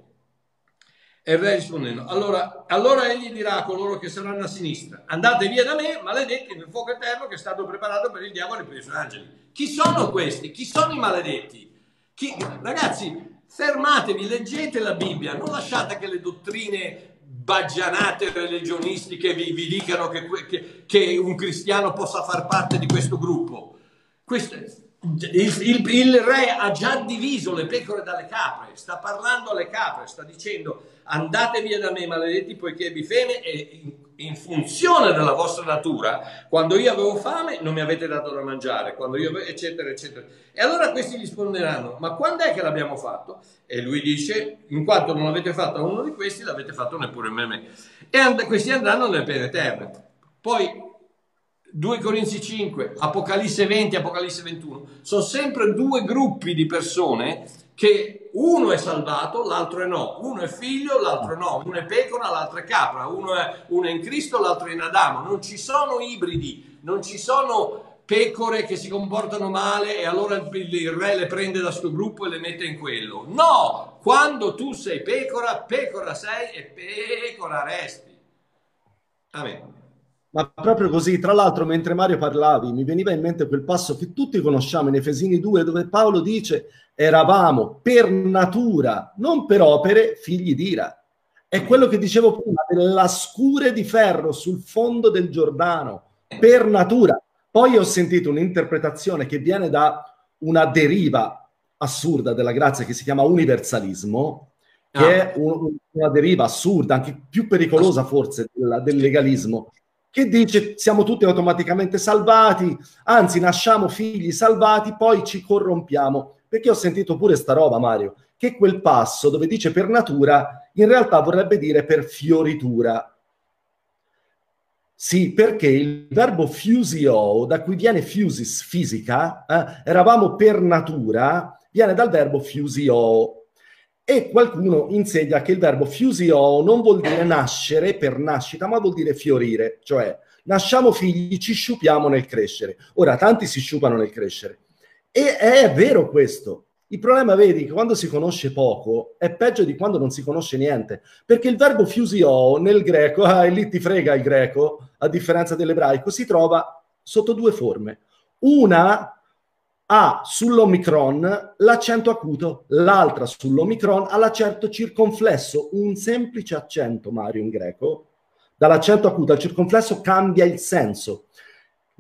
e il re rispondendo, allora, allora egli dirà a coloro che saranno a sinistra, andate via da me, maledetti nel fuoco eterno che è stato preparato per il diavolo e per i suoi angeli. Chi sono questi? Chi sono i maledetti? Chi... Ragazzi, fermatevi, leggete la Bibbia, non lasciate che le dottrine baggianate religionistiche vi, vi dicano che, che, che, un cristiano possa far parte di questo gruppo. Questo, il, il, il, re ha già diviso le pecore dalle capre, sta parlando alle capre, sta dicendo andate via da me maledetti poiché vi fame e in, in, funzione della vostra natura, quando io avevo fame non mi avete dato da mangiare, quando io avevo, eccetera, eccetera. E allora questi risponderanno, ma quando è che l'abbiamo fatto? E lui dice, in quanto non l'avete fatto a uno di questi, l'avete fatto neppure a me. E and- questi andranno nelle pene eterne. Poi 2 Corinzi 5, Apocalisse 20, Apocalisse 21, sono sempre due gruppi di persone che uno è salvato, l'altro è no, uno è figlio, l'altro no, uno è pecora, l'altro è capra, uno è, uno è in Cristo, l'altro è in Adamo, non ci sono ibridi, non ci sono pecore che si comportano male e allora il, il re le prende da sto gruppo e le mette in quello. No, quando tu sei pecora, pecora sei e pecora resti. Amen. Ma proprio così, tra l'altro, mentre Mario parlavi, mi veniva in mente quel passo che tutti conosciamo in Efesini 2, dove Paolo dice: Eravamo per natura, non per opere, figli d'ira. È quello che dicevo prima, della scure di ferro sul fondo del Giordano, per natura. Poi ho sentito un'interpretazione che viene da una deriva assurda della grazia che si chiama universalismo, che ah. è un, una deriva assurda, anche più pericolosa forse del, del legalismo, che dice siamo tutti automaticamente salvati, anzi nasciamo figli salvati, poi ci corrompiamo. Perché ho sentito pure sta roba, Mario, che quel passo dove dice per natura, in realtà vorrebbe dire per fioritura. Sì, perché il verbo fusio, da cui viene fusis, fisica, eh, eravamo per natura, viene dal verbo fusio. E qualcuno insegna che il verbo fusio non vuol dire nascere per nascita, ma vuol dire fiorire, cioè nasciamo figli, ci sciupiamo nel crescere. Ora, tanti si sciupano nel crescere. E è vero questo. Il problema, vedi, che quando si conosce poco è peggio di quando non si conosce niente, perché il verbo fusio nel greco, ah, e lì ti frega il greco, a differenza dell'ebraico, si trova sotto due forme. Una ha sull'omicron l'accento acuto, l'altra sull'omicron ha l'accento circonflesso, un semplice accento, Mario, in greco. Dall'accento acuto al circonflesso cambia il senso.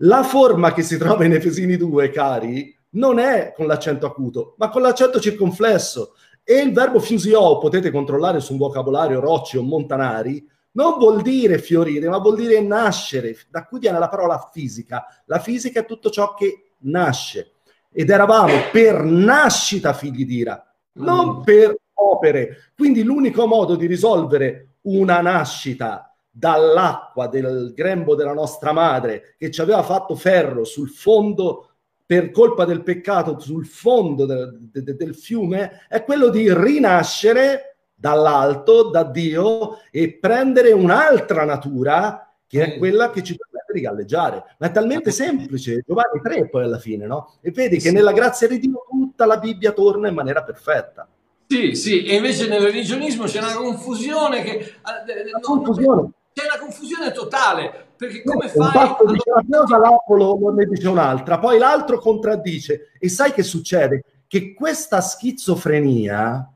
La forma che si trova in Efesini 2, cari, non è con l'accento acuto, ma con l'accento circonflesso. E il verbo fusio, potete controllare su un vocabolario Rocci o Montanari, non vuol dire fiorire, ma vuol dire nascere. Da cui viene la parola fisica. La fisica è tutto ciò che nasce ed eravamo per nascita figli di ira, non mm. per opere. Quindi l'unico modo di risolvere una nascita dall'acqua del grembo della nostra madre che ci aveva fatto ferro sul fondo per colpa del peccato sul fondo del, del, del fiume è quello di rinascere dall'alto, da Dio e prendere un'altra natura che è mm. quella che ci di galleggiare, ma è talmente semplice, Giovanni 3 poi alla fine, no? E vedi che nella grazia di Dio tutta la Bibbia torna in maniera perfetta. Sì, sì, e invece nel religionismo c'è una confusione che... Eh, una confusione. C'è una confusione totale, perché come fai... Un fatto dice una cosa, l'altro ne dice un'altra, poi l'altro contraddice. E sai che succede? Che questa schizofrenia,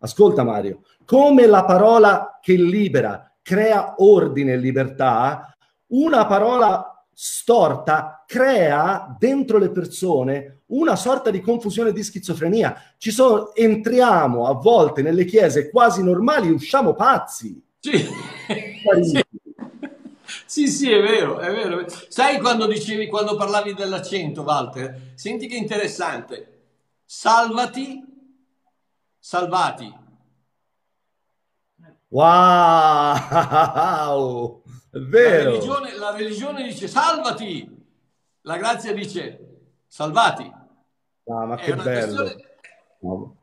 ascolta Mario, come la parola che libera crea ordine e libertà, una parola storta crea dentro le persone una sorta di confusione di schizofrenia. Ci sono, entriamo a volte nelle chiese quasi normali e usciamo pazzi. Sì. sì. sì, è vero, è vero. Sai quando dicevi, quando parlavi dell'accento, Walter? Senti che interessante. Salvati, salvati. Wow! È vero. La religione, la religione dice salvati, la grazia dice salvati. Ah, ma che bello. Questione...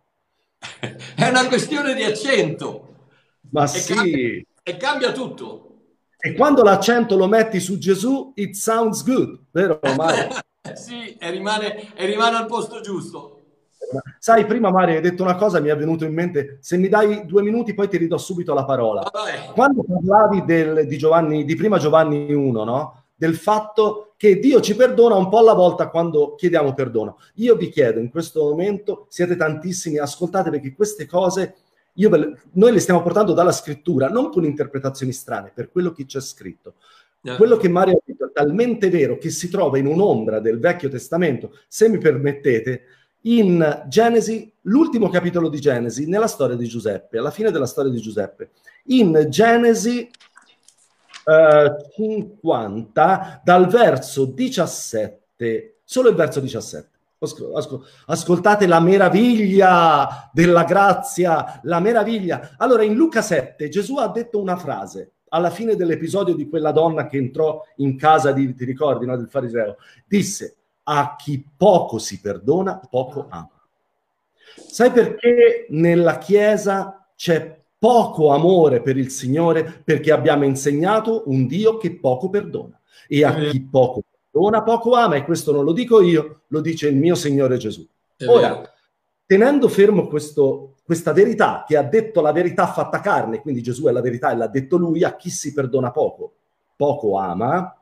È una questione di accento. Ma e sì. Cambia, e cambia tutto. E quando l'accento lo metti su Gesù, it sounds good, vero Mario? sì, e rimane, e rimane al posto giusto. Sai, prima Mario hai detto una cosa, mi è venuto in mente, se mi dai due minuti poi ti ridò subito la parola. Vabbè. Quando parlavi del, di, Giovanni, di prima Giovanni 1, no? del fatto che Dio ci perdona un po' alla volta quando chiediamo perdono. Io vi chiedo in questo momento, siete tantissimi, ascoltate perché queste cose io, noi le stiamo portando dalla scrittura, non con interpretazioni strane, per quello che c'è scritto. Yeah. Quello che Mario ha detto è talmente vero che si trova in un'ombra del Vecchio Testamento, se mi permettete, in Genesi, l'ultimo capitolo di Genesi, nella storia di Giuseppe, alla fine della storia di Giuseppe. In Genesi eh, 50, dal verso 17, solo il verso 17. Ascol- ascol- ascoltate la meraviglia della grazia, la meraviglia. Allora, in Luca 7, Gesù ha detto una frase alla fine dell'episodio di quella donna che entrò in casa di, ti ricordi, no, del fariseo, disse, a chi poco si perdona, poco ama. Sai perché nella Chiesa c'è poco amore per il Signore? Perché abbiamo insegnato un Dio che poco perdona. E a chi poco perdona, poco ama. E questo non lo dico io, lo dice il mio Signore Gesù. Ora, tenendo fermo questo, questa verità, che ha detto la verità fatta carne, quindi Gesù è la verità e l'ha detto lui, a chi si perdona poco, poco ama,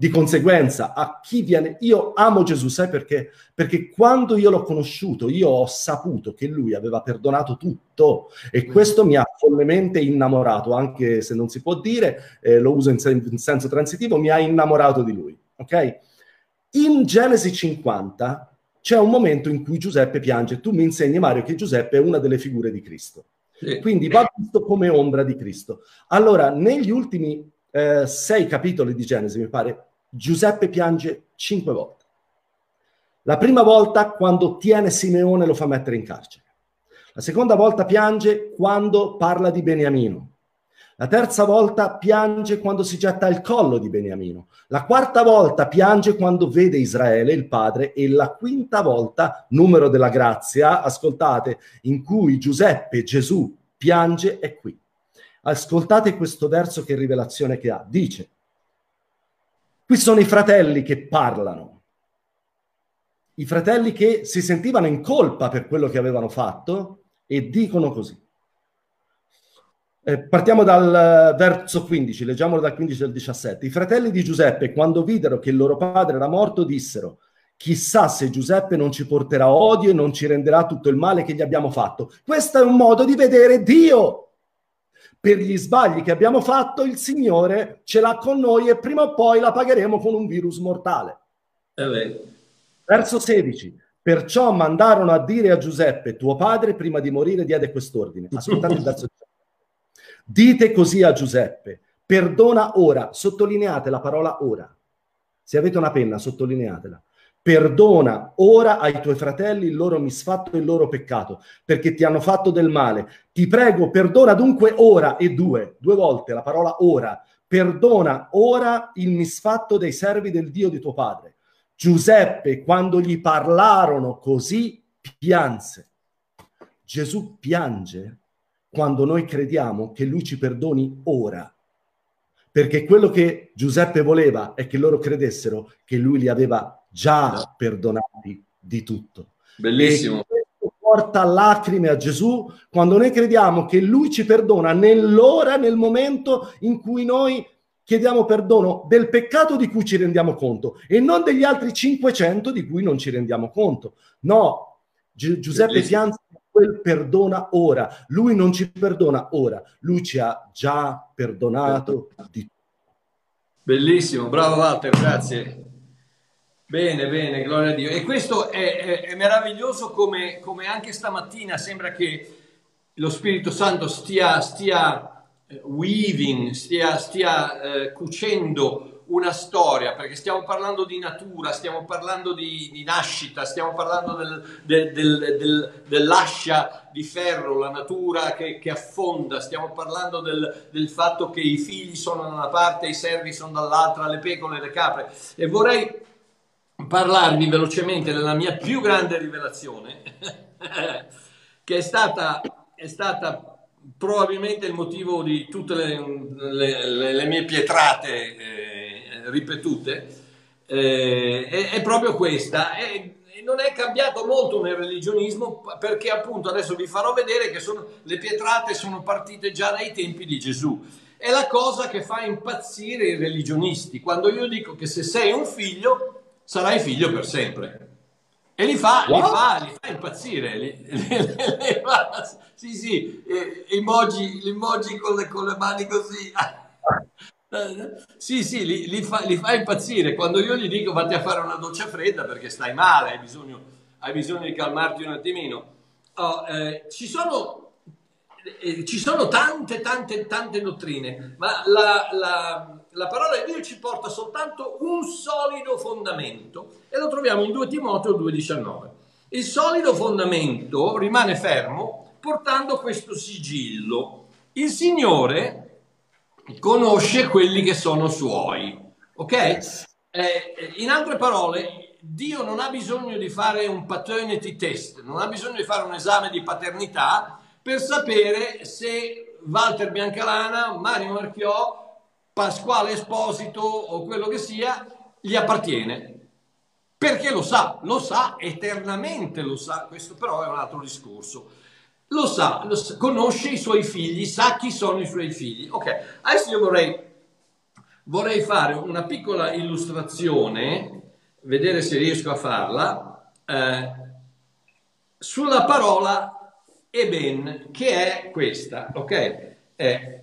di conseguenza, a chi viene... Io amo Gesù, sai perché? Perché quando io l'ho conosciuto, io ho saputo che lui aveva perdonato tutto e questo mi ha follemente innamorato, anche se non si può dire, eh, lo uso in, sen- in senso transitivo, mi ha innamorato di lui, ok? In Genesi 50 c'è un momento in cui Giuseppe piange. Tu mi insegni, Mario, che Giuseppe è una delle figure di Cristo. Sì. Quindi va visto come ombra di Cristo. Allora, negli ultimi eh, sei capitoli di Genesi, mi pare, Giuseppe piange cinque volte. La prima volta quando tiene Simeone lo fa mettere in carcere. La seconda volta piange quando parla di Beniamino. La terza volta piange quando si getta al collo di Beniamino. La quarta volta piange quando vede Israele, il padre, e la quinta volta, numero della grazia, ascoltate, in cui Giuseppe, Gesù, piange è qui. Ascoltate questo verso che rivelazione che ha. Dice, qui sono i fratelli che parlano, i fratelli che si sentivano in colpa per quello che avevano fatto e dicono così. Eh, partiamo dal verso 15, leggiamolo dal 15 al 17. I fratelli di Giuseppe, quando videro che il loro padre era morto, dissero: Chissà se Giuseppe non ci porterà odio e non ci renderà tutto il male che gli abbiamo fatto. Questo è un modo di vedere Dio. Per gli sbagli che abbiamo fatto, il Signore ce l'ha con noi e prima o poi la pagheremo con un virus mortale. Eh verso 16. Perciò mandarono a dire a Giuseppe, tuo padre prima di morire diede quest'ordine. Ascoltate il verso 17. Dite così a Giuseppe, perdona ora, sottolineate la parola ora. Se avete una penna, sottolineatela. Perdona ora ai tuoi fratelli il loro misfatto e il loro peccato, perché ti hanno fatto del male. Ti prego, perdona dunque ora e due, due volte la parola ora. Perdona ora il misfatto dei servi del Dio di tuo padre. Giuseppe, quando gli parlarono così, pianse. Gesù piange quando noi crediamo che lui ci perdoni ora. Perché quello che Giuseppe voleva è che loro credessero che lui li aveva già perdonati di tutto. Bellissimo. E porta lacrime a Gesù quando noi crediamo che lui ci perdona nell'ora, nel momento in cui noi chiediamo perdono del peccato di cui ci rendiamo conto e non degli altri 500 di cui non ci rendiamo conto. No, Gi- Giuseppe piange quel perdona ora. Lui non ci perdona ora, lui ci ha già perdonato di tutto. Bellissimo, bravo Walter, grazie. Bene, bene, gloria a Dio. E questo è, è, è meraviglioso come, come, anche stamattina sembra che lo Spirito Santo stia, stia eh, weaving, stia, stia eh, cucendo una storia, perché stiamo parlando di natura, stiamo parlando di, di nascita, stiamo parlando del, del, del, dell'ascia di ferro, la natura che, che affonda, stiamo parlando del, fatto che i figli sono da una parte, i servi sono dall'altra, le pecore, le capre. E vorrei parlarvi velocemente della mia più grande rivelazione, che è stata, è stata probabilmente il motivo di tutte le, le, le mie pietrate. Eh, ripetute, eh, è, è, proprio questa. E, non è cambiato molto nel religionismo perché appunto adesso vi farò vedere che sono, le pietrate sono partite già dai tempi di Gesù. È la cosa che fa impazzire i religionisti. Quando io dico che se sei un figlio, sarai figlio per sempre. E li fa, li fa, li fa impazzire. Li, li, li fa, sì, sì, emoji, l'emoji con le, con le mani così. Sì, sì, li, li, fa, li, fa, impazzire. Quando io gli dico vatti a fare una doccia fredda perché stai male, hai bisogno, hai bisogno di calmarti un attimino. Oh, eh, ci, sono, eh, ci, sono, tante, tante, tante dottrine, ma la, la, la, parola di Dio ci porta soltanto un solido fondamento e lo troviamo in 2 Timoteo 2,19. Il solido fondamento rimane fermo portando questo sigillo. Il Signore conosce quelli che sono suoi. Ok? Eh, in altre parole, Dio non ha bisogno di fare un paternity test, non ha bisogno di fare un esame di paternità per sapere se Walter Biancalana, Mario Marchiò, Pasquale Esposito o quello che sia gli appartiene. Perché lo sa, lo sa, eternamente lo sa, questo però è un altro discorso lo sa, lo sa, conosce i suoi figli, sa chi sono i suoi figli. Ok, adesso io vorrei, vorrei fare una piccola illustrazione, vedere se riesco a farla, eh, sulla parola Eben, che è questa, ok? Eh,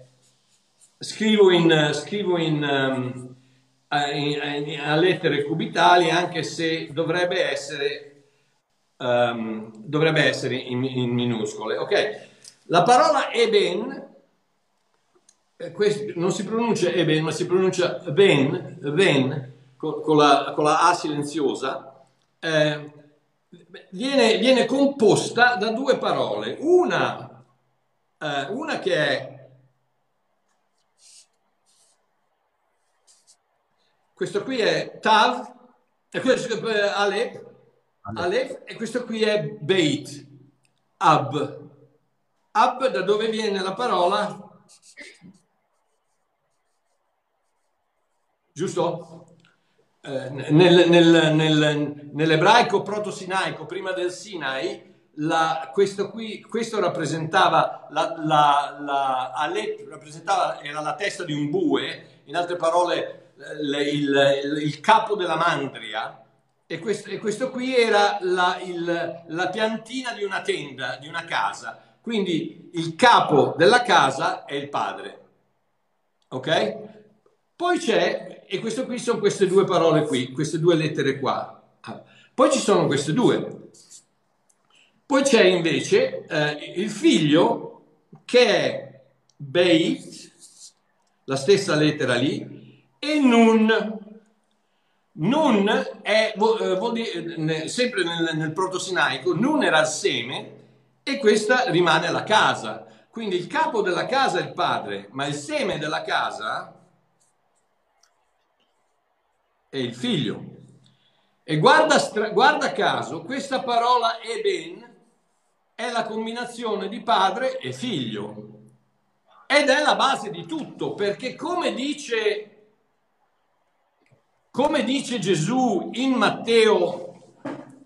scrivo in, scrivo in, um, in, in, a lettere cubitali, anche se dovrebbe essere um, dovrebbe essere in, in, minuscole. Ok, la parola Eben, eh, non si pronuncia Eben, ma si pronuncia Ben, ben con, con, la, con la A silenziosa, eh, viene, viene, composta da due parole. Una, eh, una che è questo qui è Tav, e questo è Aleph, Aleph, e questo qui è Beit, Ab. Ab da dove viene la parola? Giusto? Eh, nel, nel, nel, nell'ebraico proto-sinaico, prima del Sinai, la, questo, qui, questo rappresentava la, la, la Alep rappresentava, era la testa di un bue, in altre parole il, il, il capo della mandria, e questo, e questo qui era la, il, la piantina di una tenda, di una casa. Quindi il capo della casa è il padre. Ok? Poi c'è, e questo qui sono queste due parole qui, queste due lettere qua. Poi ci sono queste due. Poi c'è invece eh, il figlio che è Beit, la stessa lettera lì, e Nun. Nun è, eh, vuol dire, sempre nel, nel proto-sinaico, Nun era il seme e questa rimane la casa. Quindi il capo della casa è il padre, ma il seme della casa è il figlio. E guarda, guarda caso, questa parola Eben è la combinazione di padre e figlio ed è la base di tutto perché come dice, come dice Gesù in Matteo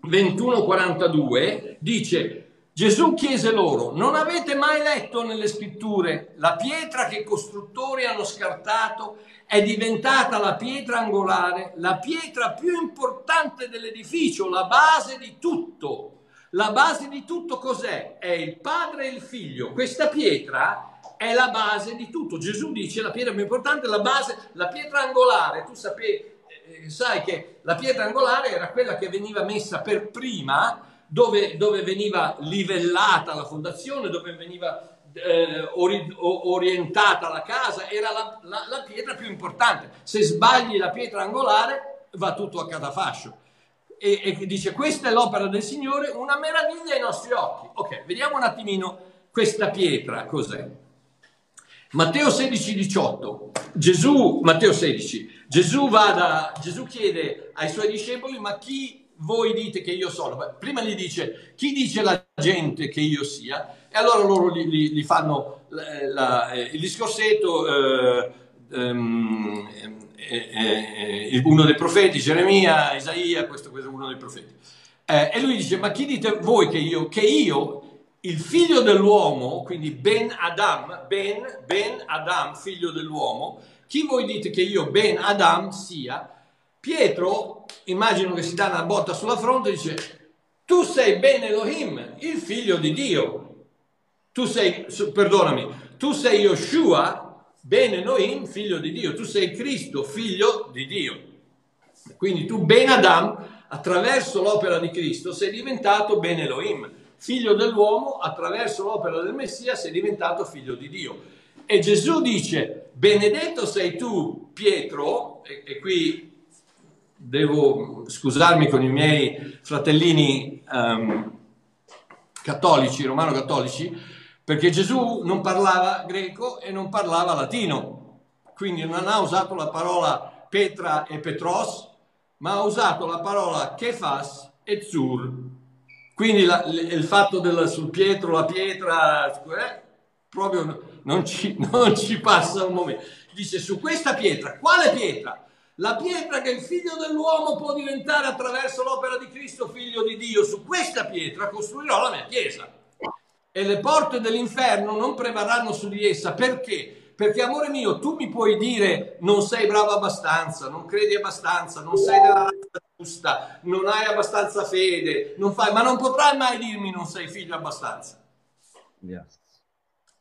21:42 dice Gesù chiese loro, non avete mai letto nelle scritture la pietra che i costruttori hanno scartato è diventata la pietra angolare, la pietra più importante dell'edificio, la base di tutto. La base di tutto cos'è? È il padre e il figlio. Questa pietra è la base di tutto. Gesù dice la pietra più importante, la base, la pietra angolare. Tu sapevi, eh, sai che la pietra angolare era quella che veniva messa per prima, dove, dove veniva livellata la fondazione, dove veniva eh, ori, orientata la casa, era la, la, la pietra più importante. Se sbagli la pietra angolare va tutto a catafascio e, e dice questa è l'opera del Signore, una meraviglia ai nostri occhi. Ok, vediamo un attimino questa pietra cos'è. Matteo 16, 18, Gesù, Matteo 16, Gesù, da, Gesù chiede ai suoi discepoli, ma chi voi dite che io sono? Prima gli dice, chi dice la gente che io sia? E allora loro gli, fanno la, la, eh, il discorsetto, eh, ehm, eh, eh, uno dei profeti, Geremia, Isaia, questo, questo è uno dei profeti. Eh, e lui dice, ma chi dite voi che io, che io, il figlio dell'uomo, quindi Ben Adam, Ben, Ben Adam, figlio dell'uomo, chi voi dite che io, Ben Adam, sia? Pietro, immagino che si dà una botta sulla fronte dice, tu sei Ben Elohim, il figlio di Dio. Tu sei, perdonami, tu sei Yoshua, Ben Elohim, figlio di Dio, tu sei Cristo, figlio di Dio. Quindi tu, Ben Adam, attraverso l'opera di Cristo, sei diventato Ben Elohim, figlio dell'uomo, attraverso l'opera del Messia sei diventato figlio di Dio. E Gesù dice, benedetto sei tu, Pietro, e, e qui devo scusarmi con i miei fratellini um, cattolici, romano-cattolici, perché Gesù non parlava greco e non parlava latino, quindi non ha usato la parola Petra e Petros, ma ha usato la parola Kefas e Zur. Quindi la, il fatto del, sul Pietro, la pietra, eh, proprio non ci, non ci passa un momento. Dice su questa pietra, quale pietra? La pietra che il figlio dell'uomo può diventare attraverso l'opera di Cristo, figlio di Dio. Su questa pietra costruirò la mia chiesa e le porte dell'inferno non prevarranno su di essa. Perché? Perché amore mio, tu mi puoi dire non sei bravo abbastanza, non credi abbastanza, non sei della razza giusta, non hai abbastanza fede, non fai, ma non potrai mai dirmi non sei figlio abbastanza. Yes.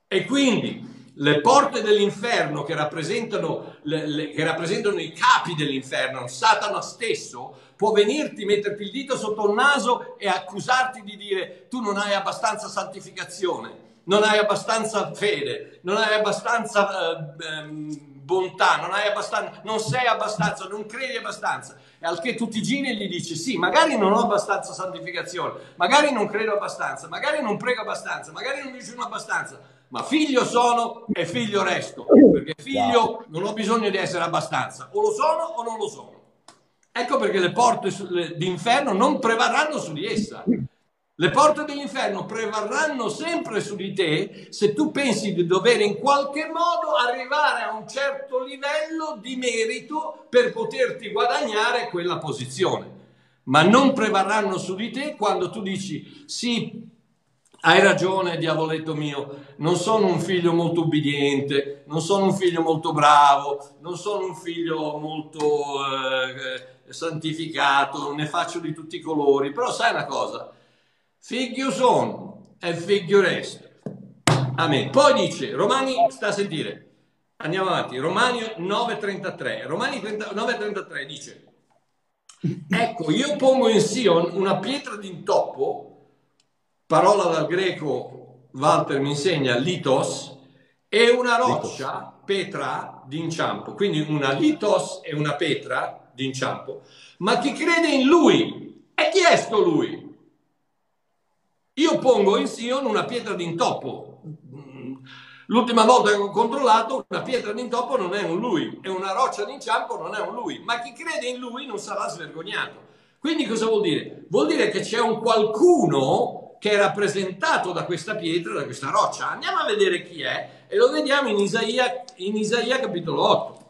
E quindi le porte dell'inferno che rappresentano, le, le, che rappresentano i capi dell'inferno, Satana stesso, può venirti, metterti il dito sotto il naso e accusarti di dire tu non hai abbastanza santificazione, non hai abbastanza fede, non hai abbastanza eh, bontà, non, hai abbastanza, non sei abbastanza, non credi abbastanza. E al che tu ti giri e gli dici sì, magari non ho abbastanza santificazione, magari non credo abbastanza, magari non prego abbastanza, magari non digiuno abbastanza, ma figlio sono e figlio resto, perché figlio non ho bisogno di essere abbastanza, o lo sono o non lo sono. Ecco perché le porte d'inferno non prevarranno su di essa. Le porte dell'inferno prevarranno sempre su di te se tu pensi di dover in qualche modo arrivare a un certo livello di merito per poterti guadagnare quella posizione. Ma non prevarranno su di te quando tu dici sì, hai ragione, diavoletto mio, non sono un figlio molto ubbidiente, non sono un figlio molto bravo, non sono un figlio molto eh, santificato, ne faccio di tutti i colori, però sai una cosa, figlio sono e figlio resto. Amen. Poi dice, Romani, sta a sentire, andiamo avanti, Romani 9.33, Romani 9.33 dice, ecco, io pongo in Sion una pietra d'intoppo parola dal greco, Walter mi insegna, litos, è una roccia, petra d'inciampo, quindi una litos è una petra d'inciampo, ma chi crede in lui, e chi è sto lui? Io pongo in Sion una pietra d'intoppo. L'ultima volta che ho controllato, una pietra d'intoppo non è un lui, è una roccia d'inciampo non è un lui, ma chi crede in lui non sarà svergognato. Quindi cosa vuol dire? Vuol dire che c'è un qualcuno che è rappresentato da questa pietra, da questa roccia. Andiamo a vedere chi è e lo vediamo in Isaia, in Isaia capitolo 8.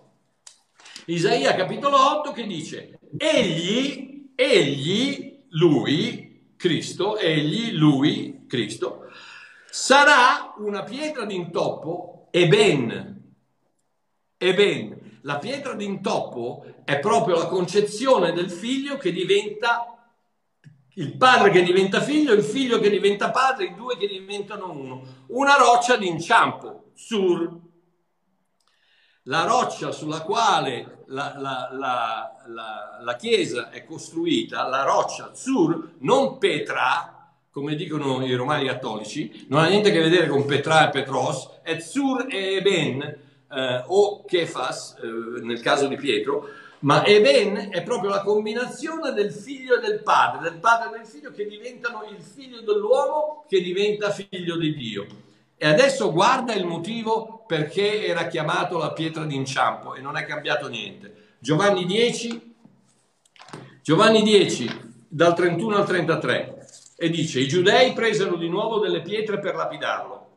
Isaia capitolo 8 che dice, egli, egli, lui, Cristo, egli, lui, Cristo, sarà una pietra d'intoppo e ben, e ben. La pietra d'intoppo è proprio la concezione del figlio che diventa il padre che diventa figlio, il figlio che diventa padre, i due che diventano uno. Una roccia d'inciampo, sur. La roccia sulla quale la, la, la, la, chiesa è costruita, la roccia sur, non Petra, come dicono i romani cattolici, non ha niente a che vedere con Petra e Petros, è Zur e Ben, eh, o Kefas, eh, nel caso di Pietro, ma Eben è proprio la combinazione del figlio e del padre, del padre e del figlio che diventano il figlio dell'uomo che diventa figlio di Dio. E adesso guarda il motivo perché era chiamato la pietra d'inciampo e non è cambiato niente. Giovanni 10, Giovanni 10 dal 31 al 33 e dice i giudei presero di nuovo delle pietre per lapidarlo.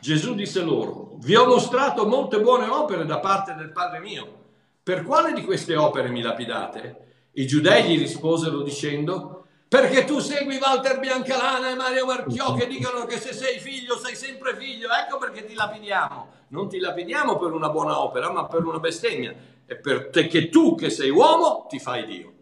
Gesù disse loro, vi ho mostrato molte buone opere da parte del Padre mio per quale di queste opere mi lapidate? I giudei gli risposero dicendo, perché tu segui Walter Biancalana e Mario Marchiò che dicono che se sei figlio sei sempre figlio, ecco perché ti lapidiamo. Non ti lapidiamo per una buona opera, ma per una bestemmia. E perché tu che sei uomo ti fai Dio.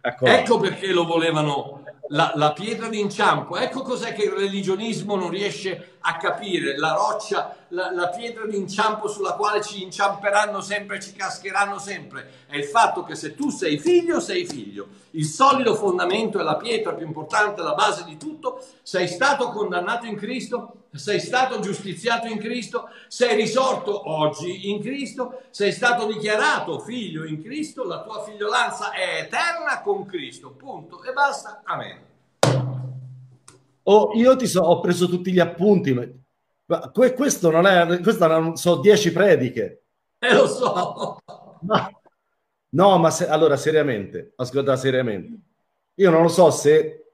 Ecco, ecco perché lo volevano la, la pietra d'inciampo. Ecco cos'è che il religionismo non riesce a capire, la roccia, la, la pietra d'inciampo sulla quale ci inciamperanno sempre, ci cascheranno sempre. È il fatto che se tu sei figlio, sei figlio. Il solido fondamento è la pietra più importante, la base di tutto. Sei stato condannato in Cristo, sei stato giustiziato in Cristo, sei risorto oggi in Cristo, sei stato dichiarato figlio in Cristo, la tua figliolanza è eterna con Cristo. Punto e basta. Amen. Oh, io ti so, ho preso tutti gli appunti, ma que, questo non è, questa non so dieci prediche. Eh, lo so. Ma, no, ma se, allora seriamente, ascolta seriamente. Io non lo so se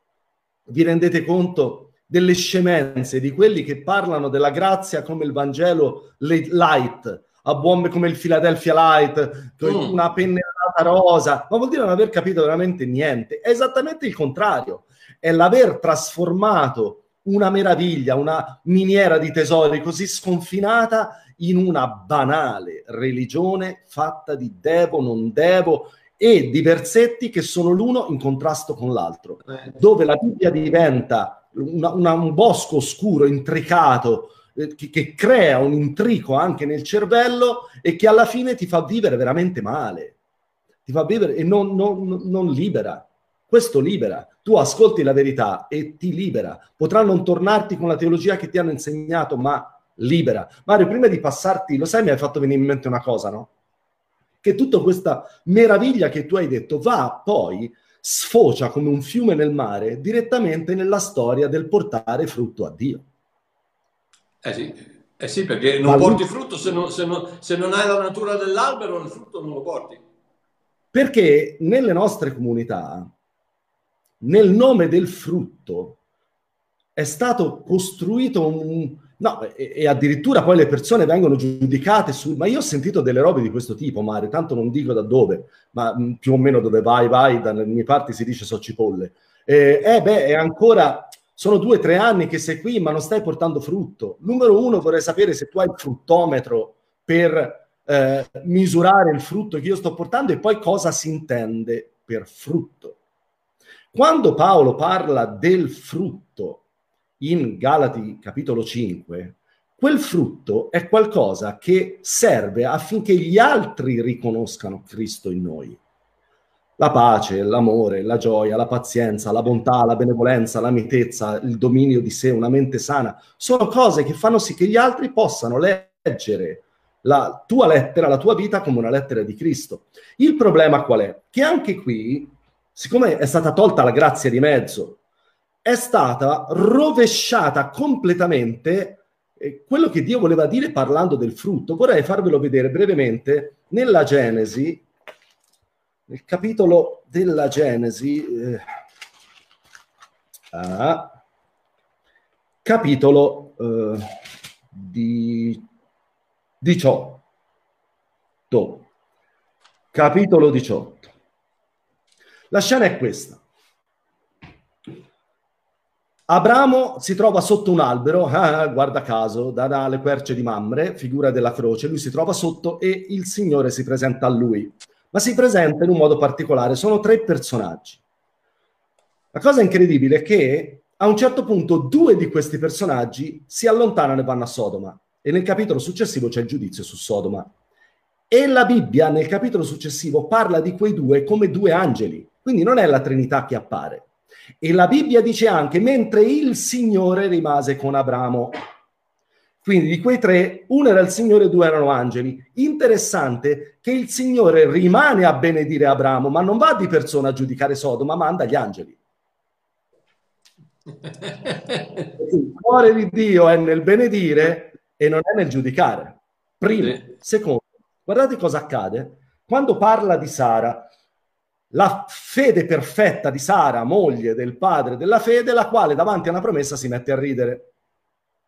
vi rendete conto delle scemenze di quelli che parlano della grazia come il Vangelo light, a bombe come il Philadelphia Light, mm. una pennellata rosa, ma vuol dire non aver capito veramente niente. È esattamente il contrario è l'aver trasformato una meraviglia, una miniera di tesori così sconfinata in una banale religione fatta di devo, non devo e di versetti che sono l'uno in contrasto con l'altro, eh. dove la Bibbia diventa una, una, un bosco oscuro, intricato, eh, che, che, crea un intrico anche nel cervello e che alla fine ti fa vivere veramente male, ti fa vivere e non, non, non libera. Questo libera. Tu ascolti la verità e ti libera. Potrà non tornarti con la teologia che ti hanno insegnato, ma libera. Mario, prima di passarti, lo sai, mi hai fatto venire in mente una cosa, no? Che tutta questa meraviglia che tu hai detto va poi sfocia come un fiume nel mare direttamente nella storia del portare frutto a Dio. Eh sì, eh sì perché non Ma porti lui... frutto se non, se, non, se non hai la natura dell'albero, il frutto non lo porti. Perché nelle nostre comunità, nel nome del frutto, è stato costruito un... No, e, e, addirittura poi le persone vengono giudicate su... Ma io ho sentito delle robe di questo tipo, Mario, tanto non dico da dove, ma mh, più o meno dove vai, vai, dalle mie parti si dice so cipolle. Eh, eh beh, è ancora... Sono due o tre anni che sei qui, ma non stai portando frutto. Numero uno, vorrei sapere se tu hai il fruttometro per eh, misurare il frutto che io sto portando e poi cosa si intende per frutto. Quando Paolo parla del frutto in Galati capitolo 5, quel frutto è qualcosa che serve affinché gli altri riconoscano Cristo in noi. La pace, l'amore, la gioia, la pazienza, la bontà, la benevolenza, la mitezza, il dominio di sé, una mente sana, sono cose che fanno sì che gli altri possano leggere la tua lettera, la tua vita come una lettera di Cristo. Il problema qual è? Che anche qui, siccome è stata tolta la grazia di mezzo, è stata rovesciata completamente eh, quello che Dio voleva dire parlando del frutto. Vorrei farvelo vedere brevemente nella Genesi, nel capitolo della Genesi, eh, ah, capitolo eh, di 18. Capitolo 18. La scena è questa. Abramo si trova sotto un albero, ah, guarda caso, dalle querce di Mamre, figura della croce, lui si trova sotto e il Signore si presenta a lui, ma si presenta in un modo particolare, sono tre personaggi. La cosa incredibile è che a un certo punto due di questi personaggi si allontanano e vanno a Sodoma e nel capitolo successivo c'è il giudizio su Sodoma. E la Bibbia nel capitolo successivo parla di quei due come due angeli, quindi non è la Trinità che appare e la Bibbia dice anche, mentre il Signore rimase con Abramo. Quindi di quei tre, uno era il Signore e due erano angeli. Interessante che il Signore rimane a benedire Abramo, ma non va di persona a giudicare Sodoma, ma manda gli angeli. Il cuore di Dio è nel benedire e non è nel giudicare. Primo. Secondo, guardate cosa accade. Quando parla di Sara, la fede perfetta di Sara, moglie del padre della fede, la quale davanti a una promessa si mette a ridere.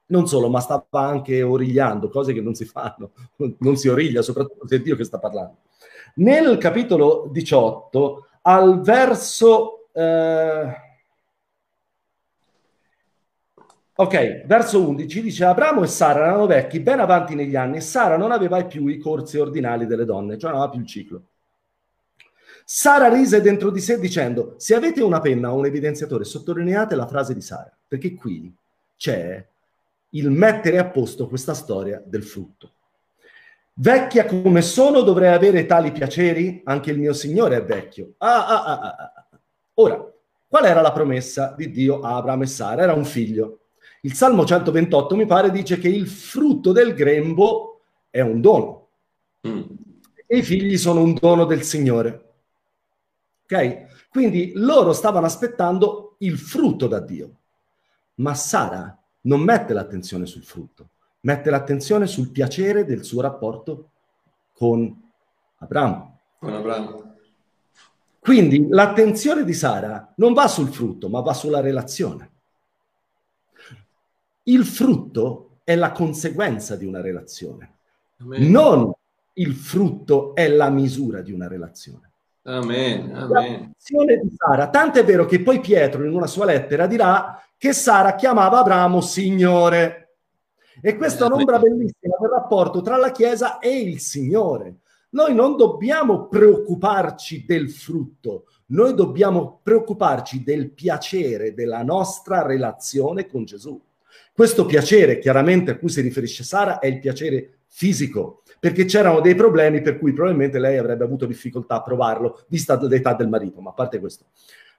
Non solo, ma stava anche origliando, cose che non si fanno, non si origlia, soprattutto se è Dio che sta parlando. Nel capitolo 18, al verso... Eh... Ok, verso 11 dice Abramo e Sara erano vecchi ben avanti negli anni e Sara non aveva più i corsi ordinali delle donne, cioè non aveva più il ciclo. Sara rise dentro di sé dicendo, se avete una penna o un evidenziatore, sottolineate la frase di Sara, perché qui c'è il mettere a posto questa storia del frutto. Vecchia come sono dovrei avere tali piaceri? Anche il mio Signore è vecchio. Ah, ah, ah, ah, ah. Ora, qual era la promessa di Dio a Abramo e Sara? Era un figlio. Il Salmo 128 mi pare dice che il frutto del grembo è un dono. Mm. E i figli sono un dono del Signore. Ok? Quindi loro stavano aspettando il frutto da Dio. Ma Sara non mette l'attenzione sul frutto, mette l'attenzione sul piacere del suo rapporto con Abramo. Con Abramo. Quindi l'attenzione di Sara non va sul frutto, ma va sulla relazione. Il frutto è la conseguenza di una relazione, Amen. non il frutto è la misura di una relazione. Amen, amen. di Sara, tanto è vero che poi Pietro in una sua lettera dirà che Sara chiamava Abramo Signore. E questa è un'ombra bellissima del rapporto tra la Chiesa e il Signore. Noi non dobbiamo preoccuparci del frutto, noi dobbiamo preoccuparci del piacere della nostra relazione con Gesù. Questo piacere, chiaramente a cui si riferisce Sara, è il piacere fisico, perché c'erano dei problemi per cui probabilmente lei avrebbe avuto difficoltà a provarlo, vista l'età del marito, ma a parte questo.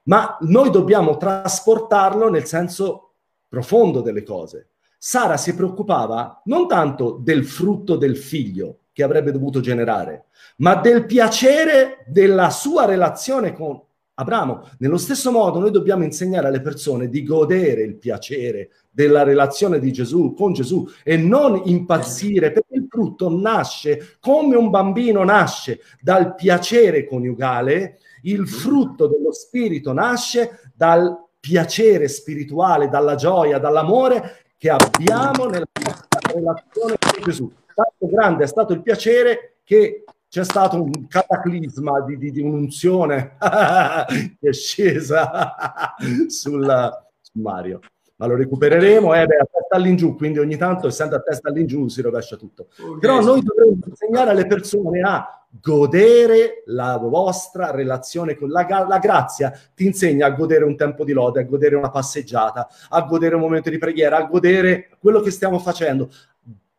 Ma noi dobbiamo trasportarlo nel senso profondo delle cose. Sara si preoccupava non tanto del frutto del figlio che avrebbe dovuto generare, ma del piacere della sua relazione con Abramo. Nello stesso modo noi dobbiamo insegnare alle persone di godere il piacere della relazione di Gesù con Gesù e non impazzire perché il frutto nasce come un bambino nasce dal piacere coniugale, il frutto dello spirito nasce dal piacere spirituale, dalla gioia, dall'amore che abbiamo nella nostra relazione con Gesù. Tanto grande è stato il piacere che c'è stato un cataclisma di, di, di un'unzione che è scesa sul, su Mario. Ma lo recupereremo, eh, beh, a testa all'ingiù, quindi ogni tanto, essendo a testa all'ingiù, si rovescia tutto. Okay. Però noi dovremmo insegnare alle persone a godere la vostra relazione con la, la grazia ti insegna a godere un tempo di lode, a godere una passeggiata, a godere un momento di preghiera, a godere quello che stiamo facendo.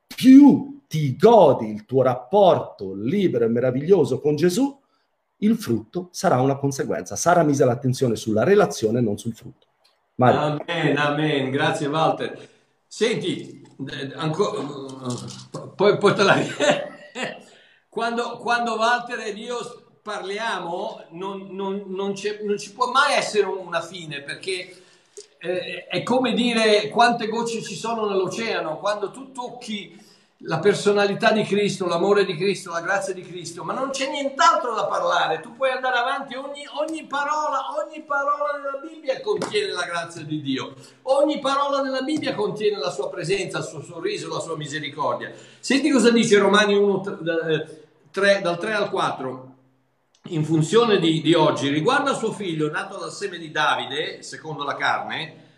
Più ti godi il tuo rapporto libero e meraviglioso con Gesù, il frutto sarà una conseguenza. Sara mise l'attenzione sulla relazione, non sul frutto. Mario. Amen, amen. Grazie Walter. Senti, ancora, poi, poi te la... quando, quando Walter ed io parliamo non, non, non, non, ci può mai essere una fine perché eh, è come dire quante gocce ci sono nell'oceano. Quando tu tocchi la personalità di Cristo, l'amore di Cristo, la grazia di Cristo, ma non c'è nient'altro da parlare. Tu puoi andare avanti, ogni, ogni, parola, ogni parola nella Bibbia contiene la grazia di Dio. Ogni parola nella Bibbia contiene la sua presenza, il suo sorriso, la sua misericordia. Senti cosa dice Romani 1, 3, eh, dal 3 al 4. In funzione di, di oggi, riguardo a suo figlio, nato dal seme di Davide, secondo la carne,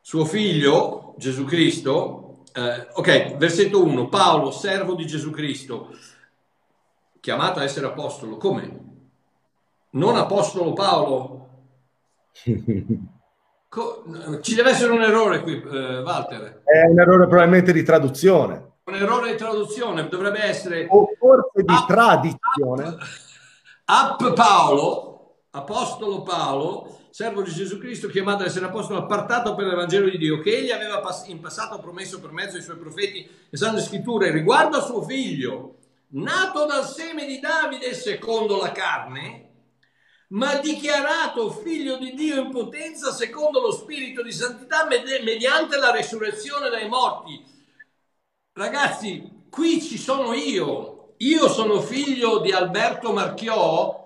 suo figlio, Gesù Cristo, eh, ok, versetto 1. Paolo, servo di Gesù Cristo, chiamato a essere apostolo. Come? Non apostolo Paolo? Co- ci deve essere un errore qui, eh, Walter. È un errore probabilmente di traduzione. Un errore di traduzione dovrebbe essere... O forse di up, tradizione. Up, up Paolo, apostolo Paolo, servo di Gesù Cristo, chiamato ad essere apostolo, appartato per l'Evangelo di Dio, che egli aveva in passato promesso per mezzo dei suoi profeti e sante scritture, riguardo a suo figlio, nato dal seme di Davide secondo la carne, ma dichiarato figlio di Dio in potenza secondo lo spirito di santità mediante la resurrezione dai morti. Ragazzi, qui ci sono io. Io sono figlio di Alberto Marchiò,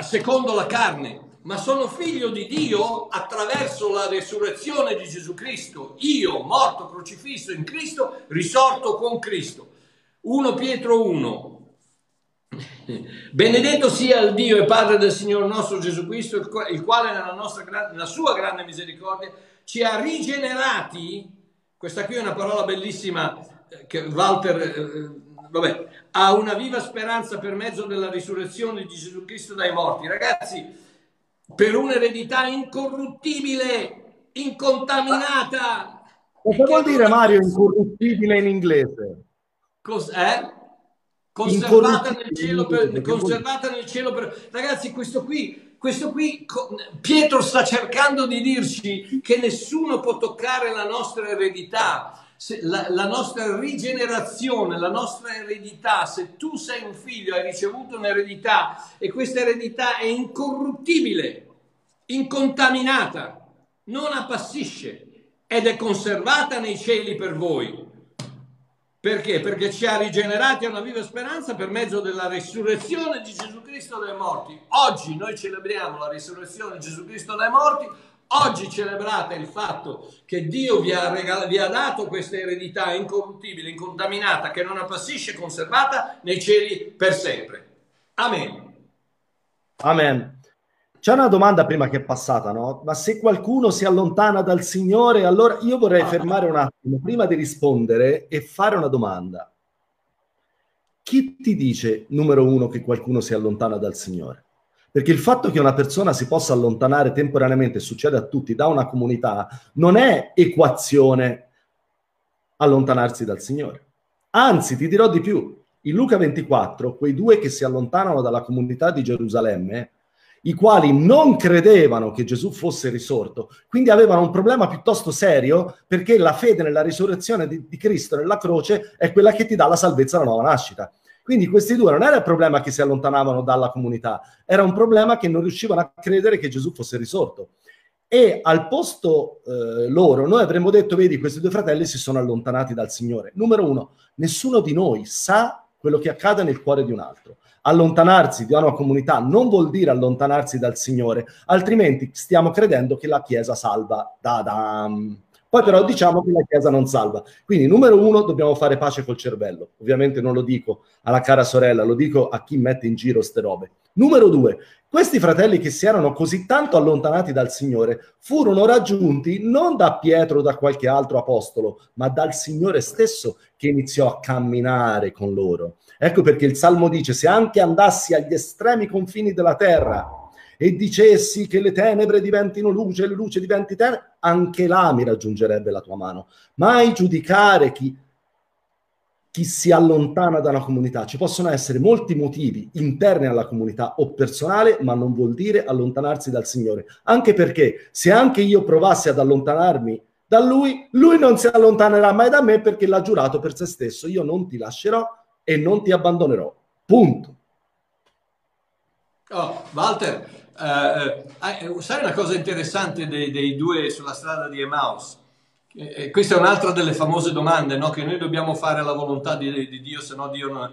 secondo la carne, ma sono figlio di Dio attraverso la resurrezione di Gesù Cristo. Io, morto, crocifisso in Cristo, risorto con Cristo. 1 Pietro 1. Benedetto sia il Dio e Padre del Signore nostro Gesù Cristo, il quale nella, nostra, nella sua grande misericordia ci ha rigenerati. Questa qui è una parola bellissima eh, che Walter eh, vabbè, ha una viva speranza per mezzo della risurrezione di Gesù Cristo dai morti. Ragazzi, per un'eredità incorruttibile, incontaminata. Cosa vuol dire Mario incorruttibile in inglese? Cos'è? Conservata nel cielo per, conservata nel cielo per... Ragazzi, questo qui, questo qui, Pietro sta cercando di dirci che nessuno può toccare la nostra eredità la, la, nostra rigenerazione, la nostra eredità, se tu sei un figlio, hai ricevuto un'eredità e questa eredità è incorruttibile, incontaminata, non appassisce ed è conservata nei cieli per voi. Perché? Perché ci ha rigenerati a una viva speranza per mezzo della risurrezione di Gesù Cristo dai morti. Oggi noi celebriamo la risurrezione di Gesù Cristo dai morti, Oggi celebrate il fatto che Dio vi ha, regal- vi ha dato questa eredità incorruttibile, incontaminata, che non appassisce, conservata nei cieli per sempre. Amen. Amen. C'è una domanda prima che è passata, no? Ma se qualcuno si allontana dal Signore, allora io vorrei fermare un attimo prima di rispondere e fare una domanda. Chi ti dice, numero uno, che qualcuno si allontana dal Signore? Perché il fatto che una persona si possa allontanare temporaneamente, succede a tutti, da una comunità, non è equazione allontanarsi dal Signore. Anzi, ti dirò di più. In Luca 24, quei due che si allontanano dalla comunità di Gerusalemme, i quali non credevano che Gesù fosse risorto, quindi avevano un problema piuttosto serio perché la fede nella risurrezione di, di Cristo nella croce è quella che ti dà la salvezza alla nuova nascita. Quindi questi due non era il problema che si allontanavano dalla comunità, era un problema che non riuscivano a credere che Gesù fosse risorto. E al posto eh, loro noi avremmo detto, vedi, questi due fratelli si sono allontanati dal Signore. Numero uno, nessuno di noi sa quello che accade nel cuore di un altro. Allontanarsi da una comunità non vuol dire allontanarsi dal Signore, altrimenti stiamo credendo che la Chiesa salva. Da-dam. Poi però diciamo che la Chiesa non salva. Quindi numero uno dobbiamo fare pace col cervello. Ovviamente non lo dico alla cara sorella, lo dico a chi mette in giro ste robe. Numero due, questi fratelli che si erano così tanto allontanati dal Signore furono raggiunti non da Pietro o da qualche altro apostolo, ma dal Signore stesso che iniziò a camminare con loro. Ecco perché il Salmo dice, se anche andassi agli estremi confini della terra, e dicessi che le tenebre diventino luce e le luce diventi tenebre, anche là mi raggiungerebbe la tua mano. Mai giudicare chi, chi si allontana da una comunità. Ci possono essere molti motivi interni alla comunità o personale, ma non vuol dire allontanarsi dal Signore. Anche perché se anche io provassi ad allontanarmi da Lui, Lui non si allontanerà mai da me perché l'ha giurato per se stesso. Io non ti lascerò e non ti abbandonerò. Punto. Oh, Walter, Uh, sai una cosa interessante dei, dei, due sulla strada di Emmaus? Eh, questa è un'altra delle famose domande no? che noi dobbiamo fare alla volontà di, di Dio, se no Dio non...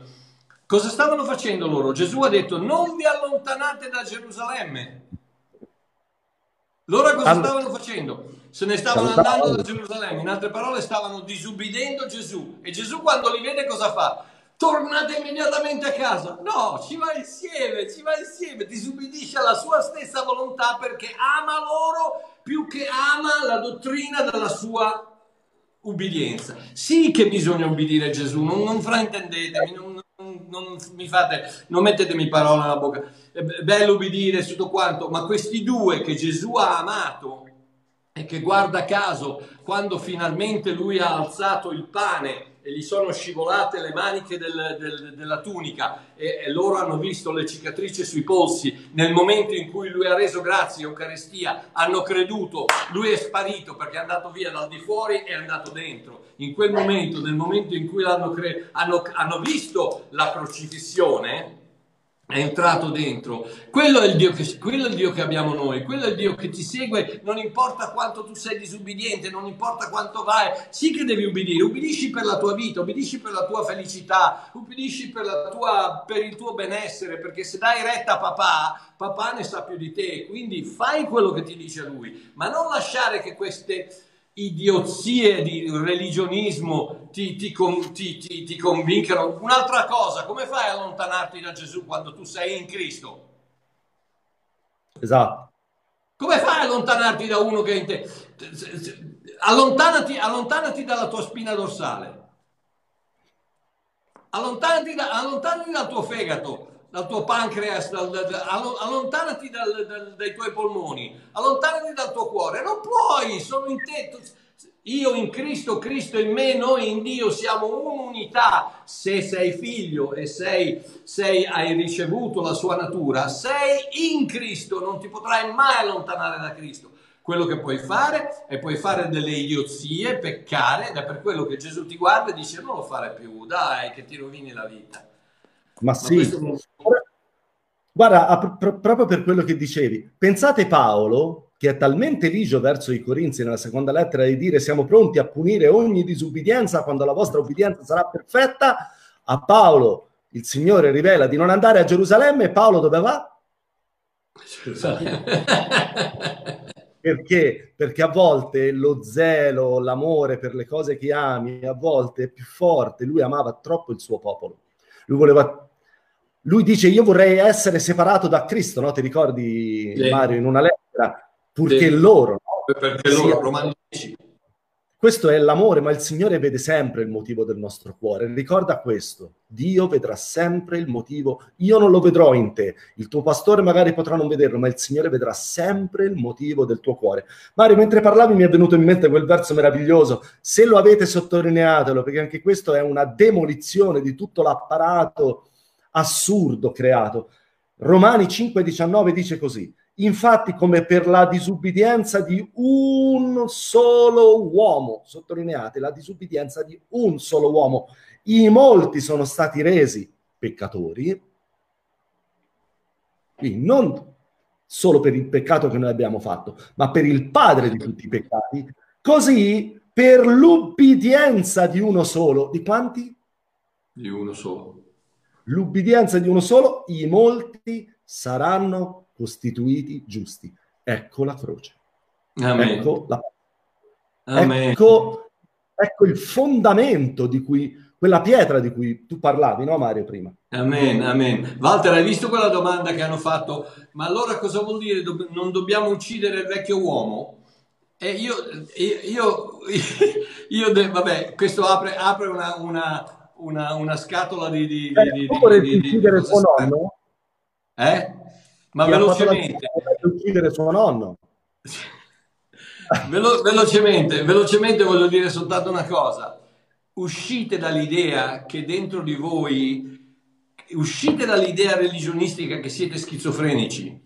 Cosa stavano facendo loro? Gesù ha detto non vi allontanate da Gerusalemme. Loro cosa stavano facendo? Se ne stavano andando da Gerusalemme, in altre parole stavano disubbidendo Gesù. E Gesù quando li vede cosa fa? Tornate immediatamente a casa. No, ci va insieme, ci va insieme, disubbidisce alla sua stessa volontà perché ama loro più che ama la dottrina della sua ubbidienza. Sì che bisogna ubbidire Gesù, non, non fraintendetemi, non, non, non, mi fate, non mettetemi parole nella bocca. È bello ubbidire tutto quanto, ma questi due che Gesù ha amato e che guarda caso, quando finalmente lui ha alzato il pane gli sono scivolate le maniche del, del, della tunica e, e, loro hanno visto le cicatrici sui polsi. Nel momento in cui lui ha reso grazie Eucaristia, hanno creduto, lui è sparito perché è andato via dal di fuori e è andato dentro. In quel momento, nel momento in cui cre- hanno, hanno visto la crocifissione, è entrato dentro. Quello è, il Dio che, quello è il Dio che abbiamo noi, quello è il Dio che ti segue, non importa quanto tu sei disubbidiente, non importa quanto vai, sì che devi ubbidire, ubbidisci per la tua vita, ubbidisci per la tua felicità, ubbidisci per, tua, per il tuo benessere, perché se dai retta a papà, papà ne sa più di te, quindi fai quello che ti dice lui, ma non lasciare che queste idiozie di religionismo ti, ti, ti, ti, convincano. Un'altra cosa, come fai a allontanarti da Gesù quando tu sei in Cristo? Esatto. Come fai a allontanarti da uno che è in te? Allontanati, allontanati dalla tua spina dorsale. Allontanati, da, allontanati dal tuo fegato dal tuo pancreas, dal, dal, allontanati dal, dai tuoi polmoni, allontanati dal tuo cuore. Non puoi, sono in te. Io in Cristo, Cristo in me, noi in Dio siamo un'unità. Se sei figlio e sei, sei, hai ricevuto la sua natura, sei in Cristo, non ti potrai mai allontanare da Cristo. Quello che puoi fare è puoi fare delle idiozie, peccare, ed è per quello che Gesù ti guarda e dice non lo fare più, dai che ti rovini la vita. Ma, Ma sì. Non... Guarda, pr- proprio per quello che dicevi, pensate Paolo che è talmente ligio verso i Corinzi nella seconda lettera di dire siamo pronti a punire ogni disubbidienza quando la vostra ubbidienza sarà perfetta, a Paolo il Signore rivela di non andare a Gerusalemme e Paolo dove va? Perché? Perché a volte lo zelo, l'amore per le cose che ami, a volte è più forte. Lui amava troppo il suo popolo. Lui voleva lui dice io vorrei essere separato da Cristo, no? Ti ricordi sì. Mario in una lettera? purché sì. loro, no? perché loro romantici. Questo è l'amore, ma il Signore vede sempre il motivo del nostro cuore. Ricorda questo, Dio vedrà sempre il motivo. Io non lo vedrò in te, il tuo pastore magari potrà non vederlo, ma il Signore vedrà sempre il motivo del tuo cuore. Mario, mentre parlavi mi è venuto in mente quel verso meraviglioso. Se lo avete sottolineatelo, perché anche questo è una demolizione di tutto l'apparato assurdo creato. Romani 5,19 dice così: Infatti, come per la disubbidienza di un solo uomo, sottolineate la disubbidienza di un solo uomo, i molti sono stati resi peccatori, quindi non solo per il peccato che noi abbiamo fatto, ma per il padre di tutti i peccati, così per l'ubbidienza di uno solo, di quanti? Di uno solo. L'ubbidienza di uno solo, i molti saranno costituiti giusti. Ecco la croce. Amen. Ecco, la... Amen. ecco, ecco il fondamento di cui quella pietra di cui tu parlavi, no Mario, prima. Amen, amen. Walter, hai visto quella domanda che hanno fatto? Ma allora cosa vuol dire non dobbiamo uccidere il vecchio uomo? E io, io, io, io vabbè, questo apre, apre una, una, una, una, scatola di... di, eh, di, tu vorresti uccidere suo nonno? Eh? Ma Ti velocemente. uccidere suo nonno? Velo, velocemente, velocemente voglio dire soltanto una cosa uscite dall'idea che dentro di voi, uscite dall'idea religionistica che siete schizofrenici.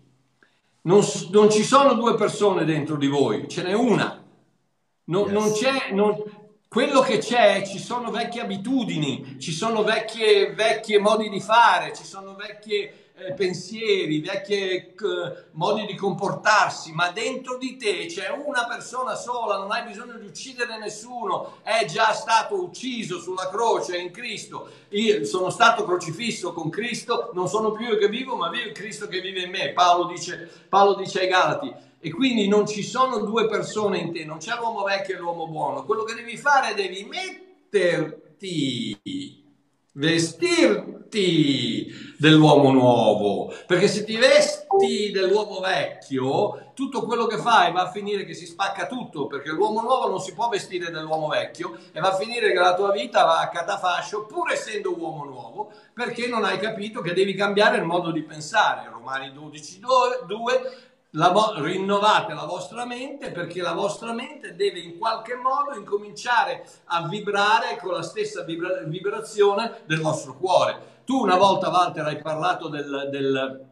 Non, non ci sono due persone dentro di voi, ce n'è una. Non, yes. non c'è, non, quello che c'è, ci sono vecchie abitudini, ci sono vecchie, vecchie modi di fare, ci sono vecchie eh, pensieri, vecchi eh, modi di comportarsi, ma dentro di te c'è una persona sola, non hai bisogno di uccidere nessuno, è già stato ucciso sulla croce in Cristo. Io sono stato crocifisso con Cristo, non sono più io che vivo, ma vive Cristo che vive in me. Paolo dice, Paolo dice ai Galati. E quindi non ci sono due persone in te, non c'è l'uomo vecchio e l'uomo buono. Quello che devi fare è devi metterti vestirti dell'uomo nuovo, perché se ti vesti dell'uomo vecchio, tutto quello che fai va a finire che si spacca tutto, perché l'uomo nuovo non si può vestire dell'uomo vecchio e va a finire che la tua vita va a catafascio, pur essendo uomo nuovo, perché non hai capito che devi cambiare il modo di pensare. Romani 12, 2, la rinnovate la vostra mente perché la vostra mente deve in qualche modo incominciare a vibrare con la stessa vibra- vibrazione del vostro cuore. Tu una volta, Walter, hai parlato del, del,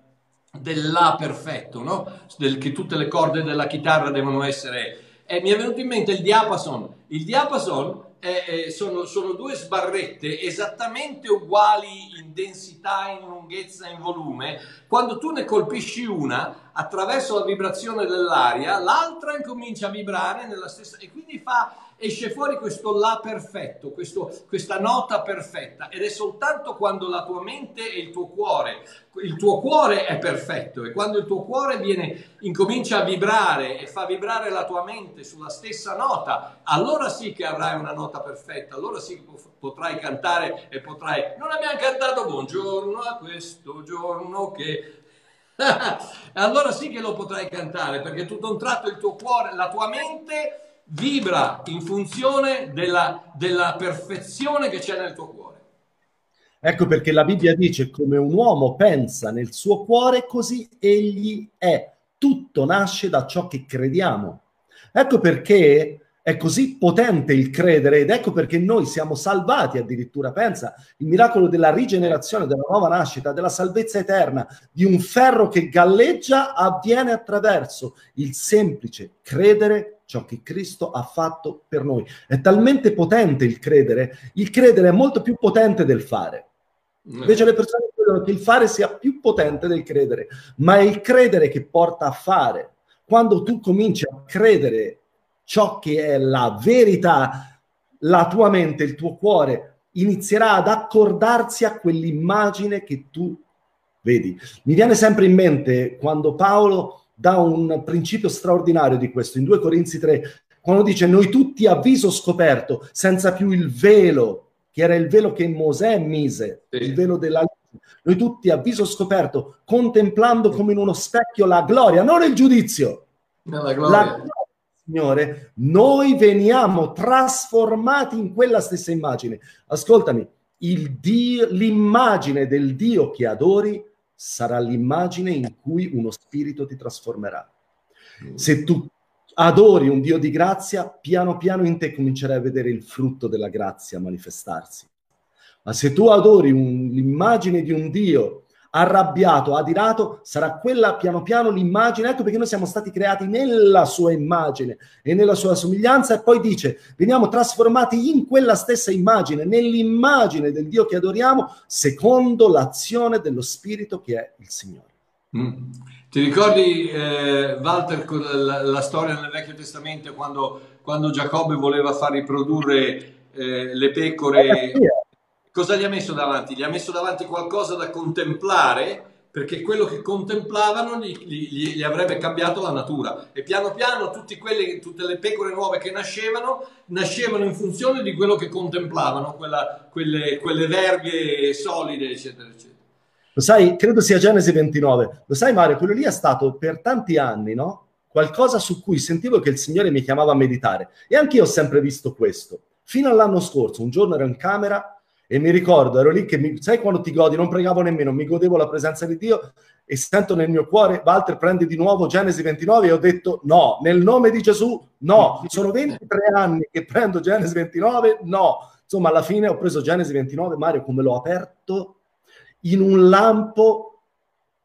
del La perfetto, no? del, che tutte le corde della chitarra devono essere... E mi è venuto in mente il diapason. Il diapason eh, eh, sono, sono, due sbarrette esattamente uguali in densità, in lunghezza, in volume. Quando tu ne colpisci una attraverso la vibrazione dell'aria, l'altra incomincia a vibrare nella stessa e quindi fa esce fuori questo La perfetto, questo, questa nota perfetta ed è soltanto quando la tua mente e il tuo cuore, il tuo cuore è perfetto e quando il tuo cuore viene, incomincia a vibrare e fa vibrare la tua mente sulla stessa nota, allora sì che avrai una nota perfetta, allora sì che potrai cantare e potrai... Non abbiamo cantato buongiorno a questo giorno che allora sì che lo potrai cantare perché tutto un tratto il tuo cuore, la tua mente vibra in funzione della, della perfezione che c'è nel tuo cuore. Ecco perché la Bibbia dice come un uomo pensa nel suo cuore, così egli è. Tutto nasce da ciò che crediamo. Ecco perché è così potente il credere ed ecco perché noi siamo salvati addirittura. Pensa, il miracolo della rigenerazione, della nuova nascita, della salvezza eterna, di un ferro che galleggia avviene attraverso il semplice credere ciò che Cristo ha fatto per noi. È talmente potente il credere, il credere è molto più potente del fare. Invece le persone credono che il fare sia più potente del credere, ma è il credere che porta a fare. Quando tu cominci a credere ciò che è la verità, la tua mente, il tuo cuore inizierà ad accordarsi a quell'immagine che tu vedi. Mi viene sempre in mente quando Paolo dà un principio straordinario di questo. In 2 Corinzi 3, quando dice noi tutti a viso scoperto, senza più il velo, che era il velo che Mosè mise, sì. il velo della luce, noi tutti a viso scoperto, contemplando come in uno specchio la gloria, non il giudizio. No, la gloria. La gloria Signore, noi veniamo trasformati in quella stessa immagine. Ascoltami, Dio, l'immagine del Dio che adori sarà l'immagine in cui uno spirito ti trasformerà. Mm. Se tu adori un Dio di grazia, piano piano in te comincerai a vedere il frutto della grazia manifestarsi. Ma se tu adori un, l'immagine di un Dio arrabbiato, adirato, sarà quella piano piano l'immagine, ecco perché noi siamo stati creati nella sua immagine e nella sua somiglianza e poi dice, veniamo trasformati in quella stessa immagine, nell'immagine del Dio che adoriamo, secondo l'azione dello Spirito che è il Signore. Mm. Ti ricordi, eh, Walter, la, la, storia nel Vecchio Testamento quando, quando Giacobbe voleva far riprodurre eh, le pecore? Cosa gli ha messo davanti? Gli ha messo davanti qualcosa da contemplare perché quello che contemplavano gli, gli, gli, avrebbe cambiato la natura e piano piano quelli, tutte le pecore nuove che nascevano nascevano in funzione di quello che contemplavano, quella, quelle, quelle verghe solide, eccetera, eccetera. Lo sai, credo sia Genesi 29. Lo sai, Mario, quello lì è stato per tanti anni, no? Qualcosa su cui sentivo che il Signore mi chiamava a meditare. E anch'io ho sempre visto questo. Fino all'anno scorso, un giorno ero in camera e mi ricordo, ero lì che, mi, sai quando ti godi, non pregavo nemmeno, mi godevo la presenza di Dio e sento nel mio cuore, Walter prendi di nuovo Genesi 29 e ho detto no, nel nome di Gesù no, sono 23 anni che prendo Genesi 29, no. Insomma, alla fine ho preso Genesi 29, Mario, come l'ho aperto in un lampo.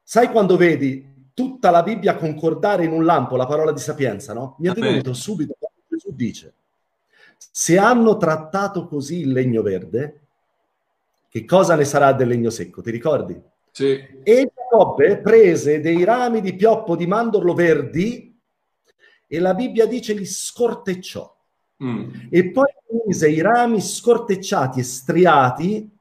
Sai quando vedi tutta la Bibbia concordare in un lampo la parola di sapienza, no? Mi è venuto subito quando Gesù dice: Se hanno trattato così il legno verde, che cosa ne sarà del legno secco? Ti ricordi? Sì. E Giacobbe prese dei rami di pioppo di mandorlo verdi e la Bibbia dice li scortecciò. Mm. E poi mise i rami scortecciati e striati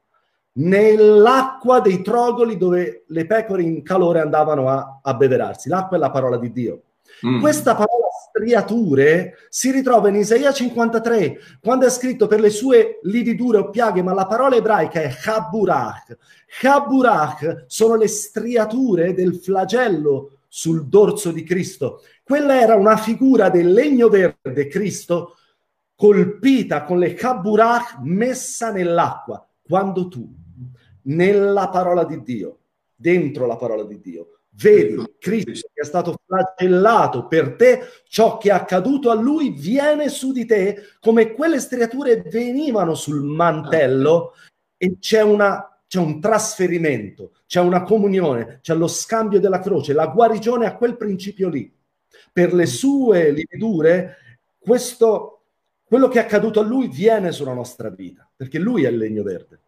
nell'acqua dei trogoli dove le pecore in calore andavano a, a beverarsi. L'acqua è la parola di Dio. Mm. Questa parola striature si ritrova in Isaia 53, quando è scritto per le sue lividure o piaghe, ma la parola ebraica è Haburach. Haburach sono le striature del flagello sul dorso di Cristo. Quella era una figura del legno verde, Cristo, colpita con le Haburach messa nell'acqua. Quando tu nella parola di Dio, dentro la parola di Dio. Vedi Cristo che è stato flagellato per te, ciò che è accaduto a lui viene su di te come quelle striature venivano sul mantello e c'è, una, c'è un trasferimento, c'è una comunione, c'è lo scambio della croce, la guarigione a quel principio lì. Per le sue lividure, questo, quello che è accaduto a lui viene sulla nostra vita, perché lui è il legno verde.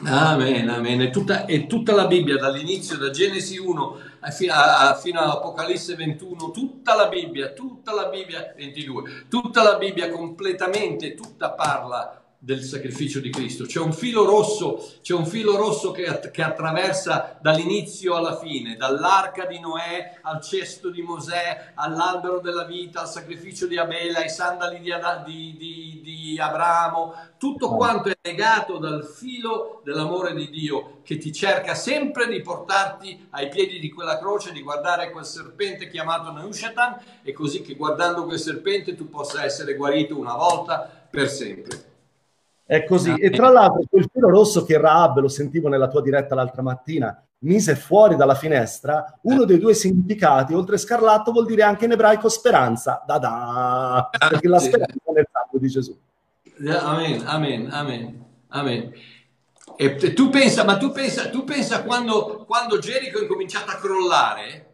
Amen, amen. È tutta, è tutta, la Bibbia, dall'inizio, da Genesi 1 fino, a, fino all'Apocalisse 21, tutta la Bibbia, tutta la Bibbia 22, tutta la Bibbia completamente, tutta parla del sacrificio di Cristo. C'è un filo rosso, c'è un filo rosso che, che, attraversa dall'inizio alla fine, dall'arca di Noè al cesto di Mosè, all'albero della vita, al sacrificio di Abele, ai sandali di, di, di, di Abramo. Tutto quanto è legato dal filo dell'amore di Dio che ti cerca sempre di portarti ai piedi di quella croce, di guardare quel serpente chiamato Neushatan e così che guardando quel serpente tu possa essere guarito una volta per sempre. È così. E tra l'altro quel filo rosso che Raab, lo sentivo nella tua diretta l'altra mattina, mise fuori dalla finestra, uno dei due significati, oltre scarlatto, vuol dire anche in ebraico speranza. Da da! Perché la speranza è nel sangue di Gesù. Amen, amen, amen, amen. E tu pensa, ma tu pensa, tu pensa quando, quando Gerico è incominciato a crollare,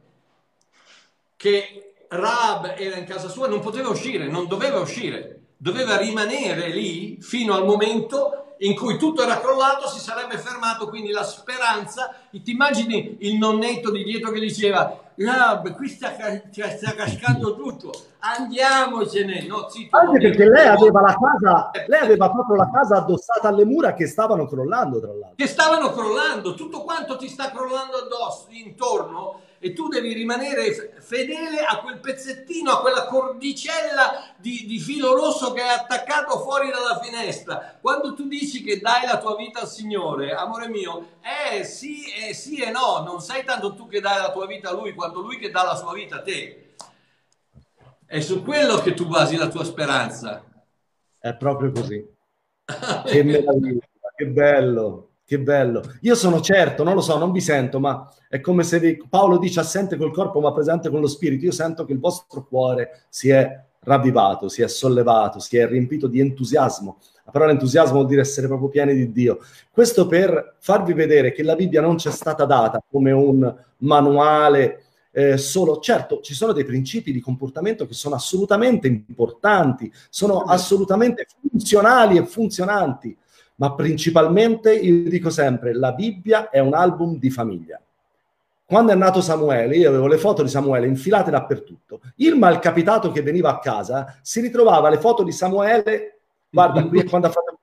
che Raab era in casa sua, non poteva uscire, non doveva uscire doveva rimanere lì fino al momento in cui tutto era crollato, si sarebbe fermato, quindi la speranza, ti immagini il nonnetto di dietro che diceva, no, qui sta, sta cascando tutto, andiamocene, no, zitto, Anche perché lei aveva la casa, lei aveva proprio la casa addossata alle mura che stavano crollando, tra l'altro. Che stavano crollando, tutto quanto ti sta crollando addosso, intorno, e tu devi rimanere fedele a quel pezzettino, a quella cordicella di, di, filo rosso che è attaccato fuori dalla finestra. Quando tu dici che dai la tua vita al Signore, amore mio, eh sì, eh sì e no, non sei tanto tu che dai la tua vita a Lui, quanto Lui che dà la sua vita a te. È su quello che tu basi la tua speranza. È proprio così. che meraviglia, che bello. Che bello. Io sono certo, non lo so, non vi sento, ma è come se vi... Paolo dice assente col corpo ma presente con lo spirito. Io sento che il vostro cuore si è ravvivato, si è sollevato, si è riempito di entusiasmo La parola entusiasmo vuol dire essere proprio pieni di Dio. Questo per farvi vedere che la Bibbia non ci è stata data come un manuale eh, solo. Certo, ci sono dei principi di comportamento che sono assolutamente importanti, sono assolutamente funzionali e funzionanti, ma principalmente, io dico sempre, la Bibbia è un album di famiglia. Quando è nato Samuele, io avevo le foto di Samuele infilate dappertutto. Il malcapitato che veniva a casa si ritrovava le foto di Samuele Guarda, qui quando ha fatto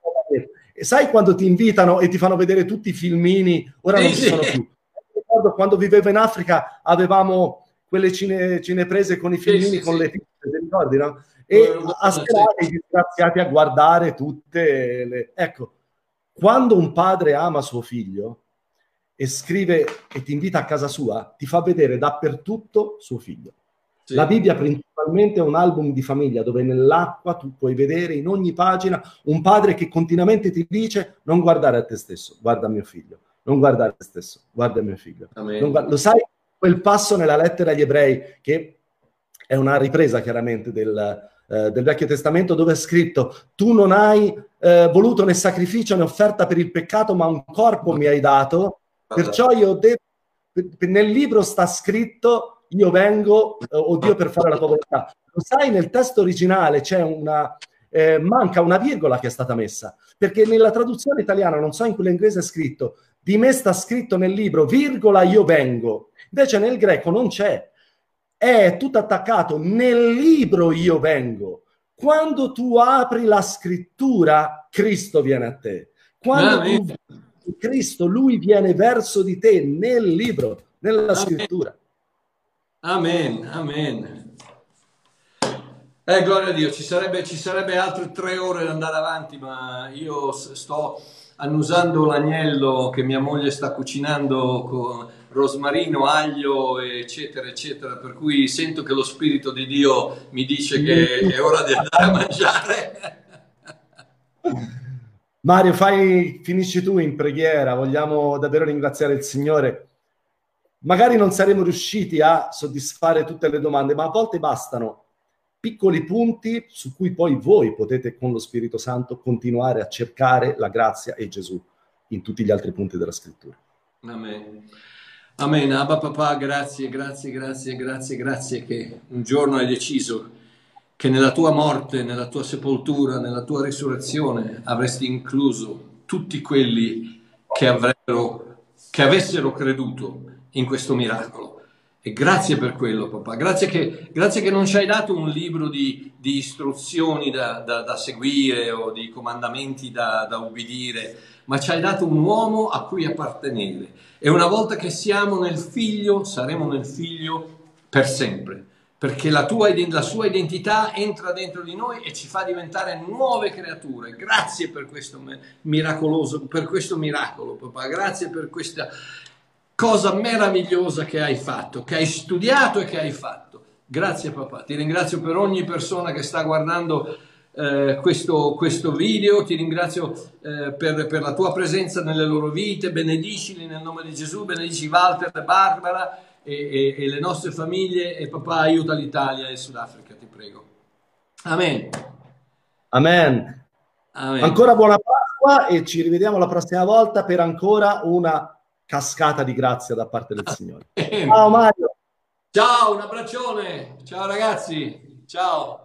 e sai quando ti invitano e ti fanno vedere tutti i filmini, ora non ci sono più. Ricordo quando vivevo in Africa avevamo quelle cine, cineprese con i filmini con le pizze, ti ricordi, no? E a sperare i disgraziati a guardare tutte le... Ecco, quando un padre ama suo figlio e scrive e ti invita a casa sua, ti fa vedere dappertutto suo figlio. Sì. La Bibbia principalmente è un album di famiglia dove nell'acqua tu puoi vedere in ogni pagina un padre che continuamente ti dice non guardare a te stesso, guarda mio figlio, non guardare a te stesso, guarda mio figlio. Guarda... Lo sai quel passo nella lettera agli ebrei che è una ripresa chiaramente del, eh, del Vecchio Testamento dove è scritto tu non hai eh, voluto né sacrificio né offerta per il peccato ma un corpo mi hai dato, perciò io detto, nel libro sta scritto io vengo, eh, o Dio per fare la tua volontà. Lo sai, nel testo originale c'è una, eh, manca una virgola che è stata messa, perché nella traduzione italiana, non so in quella inglese è scritto, di me sta scritto nel libro, virgola, io vengo. Invece nel greco non c'è, è tutto attaccato, nel libro io vengo. Quando tu apri la scrittura, Cristo viene a te. Quando tu, Cristo, lui viene verso di te nel libro, nella scrittura. Amen, amen. Eh, gloria a Dio, ci sarebbe, ci sarebbe altre tre ore da andare avanti, ma io sto annusando l'agnello che mia moglie sta cucinando con rosmarino, aglio, eccetera, eccetera, per cui sento che lo Spirito di Dio mi dice che è ora di andare a mangiare. Mario, fai, finisci tu in preghiera, vogliamo davvero ringraziare il Signore. Magari non saremo riusciti a soddisfare tutte le domande, ma a volte bastano piccoli punti su cui poi voi potete con lo Spirito Santo continuare a cercare la grazia e Gesù in tutti gli altri punti della scrittura. Amen. Amen. Abba papà, grazie, grazie, grazie, grazie, grazie che un giorno hai deciso che nella tua morte, nella tua sepoltura, nella tua risurrezione avresti incluso tutti quelli che, avrebbero, che avessero creduto in questo miracolo. E grazie per quello, papà. Grazie che, grazie che non ci hai dato un libro di, di istruzioni da, da, da, seguire o di comandamenti da, da ubbidire, ma ci hai dato un uomo a cui appartenere. E una volta che siamo nel figlio, saremo nel figlio per sempre. Perché la, tua, la sua identità entra dentro di noi e ci fa diventare nuove creature. Grazie per questo miracoloso, per questo miracolo, papà. Grazie per questa cosa meravigliosa che hai fatto, che hai studiato e che hai fatto. Grazie papà, ti ringrazio per ogni persona che sta guardando eh, questo, questo, video, ti ringrazio eh, per, per, la tua presenza nelle loro vite, benedicili nel nome di Gesù, benedici Walter e Barbara e, e, e le nostre famiglie e papà aiuta l'Italia e il Sudafrica, ti prego. Amen. Amen. Amen. Ancora buona Pasqua e ci rivediamo la prossima volta per ancora una cascata di grazia da parte del Signore. Ciao Mario. Ciao, un abbraccione. Ciao ragazzi. Ciao.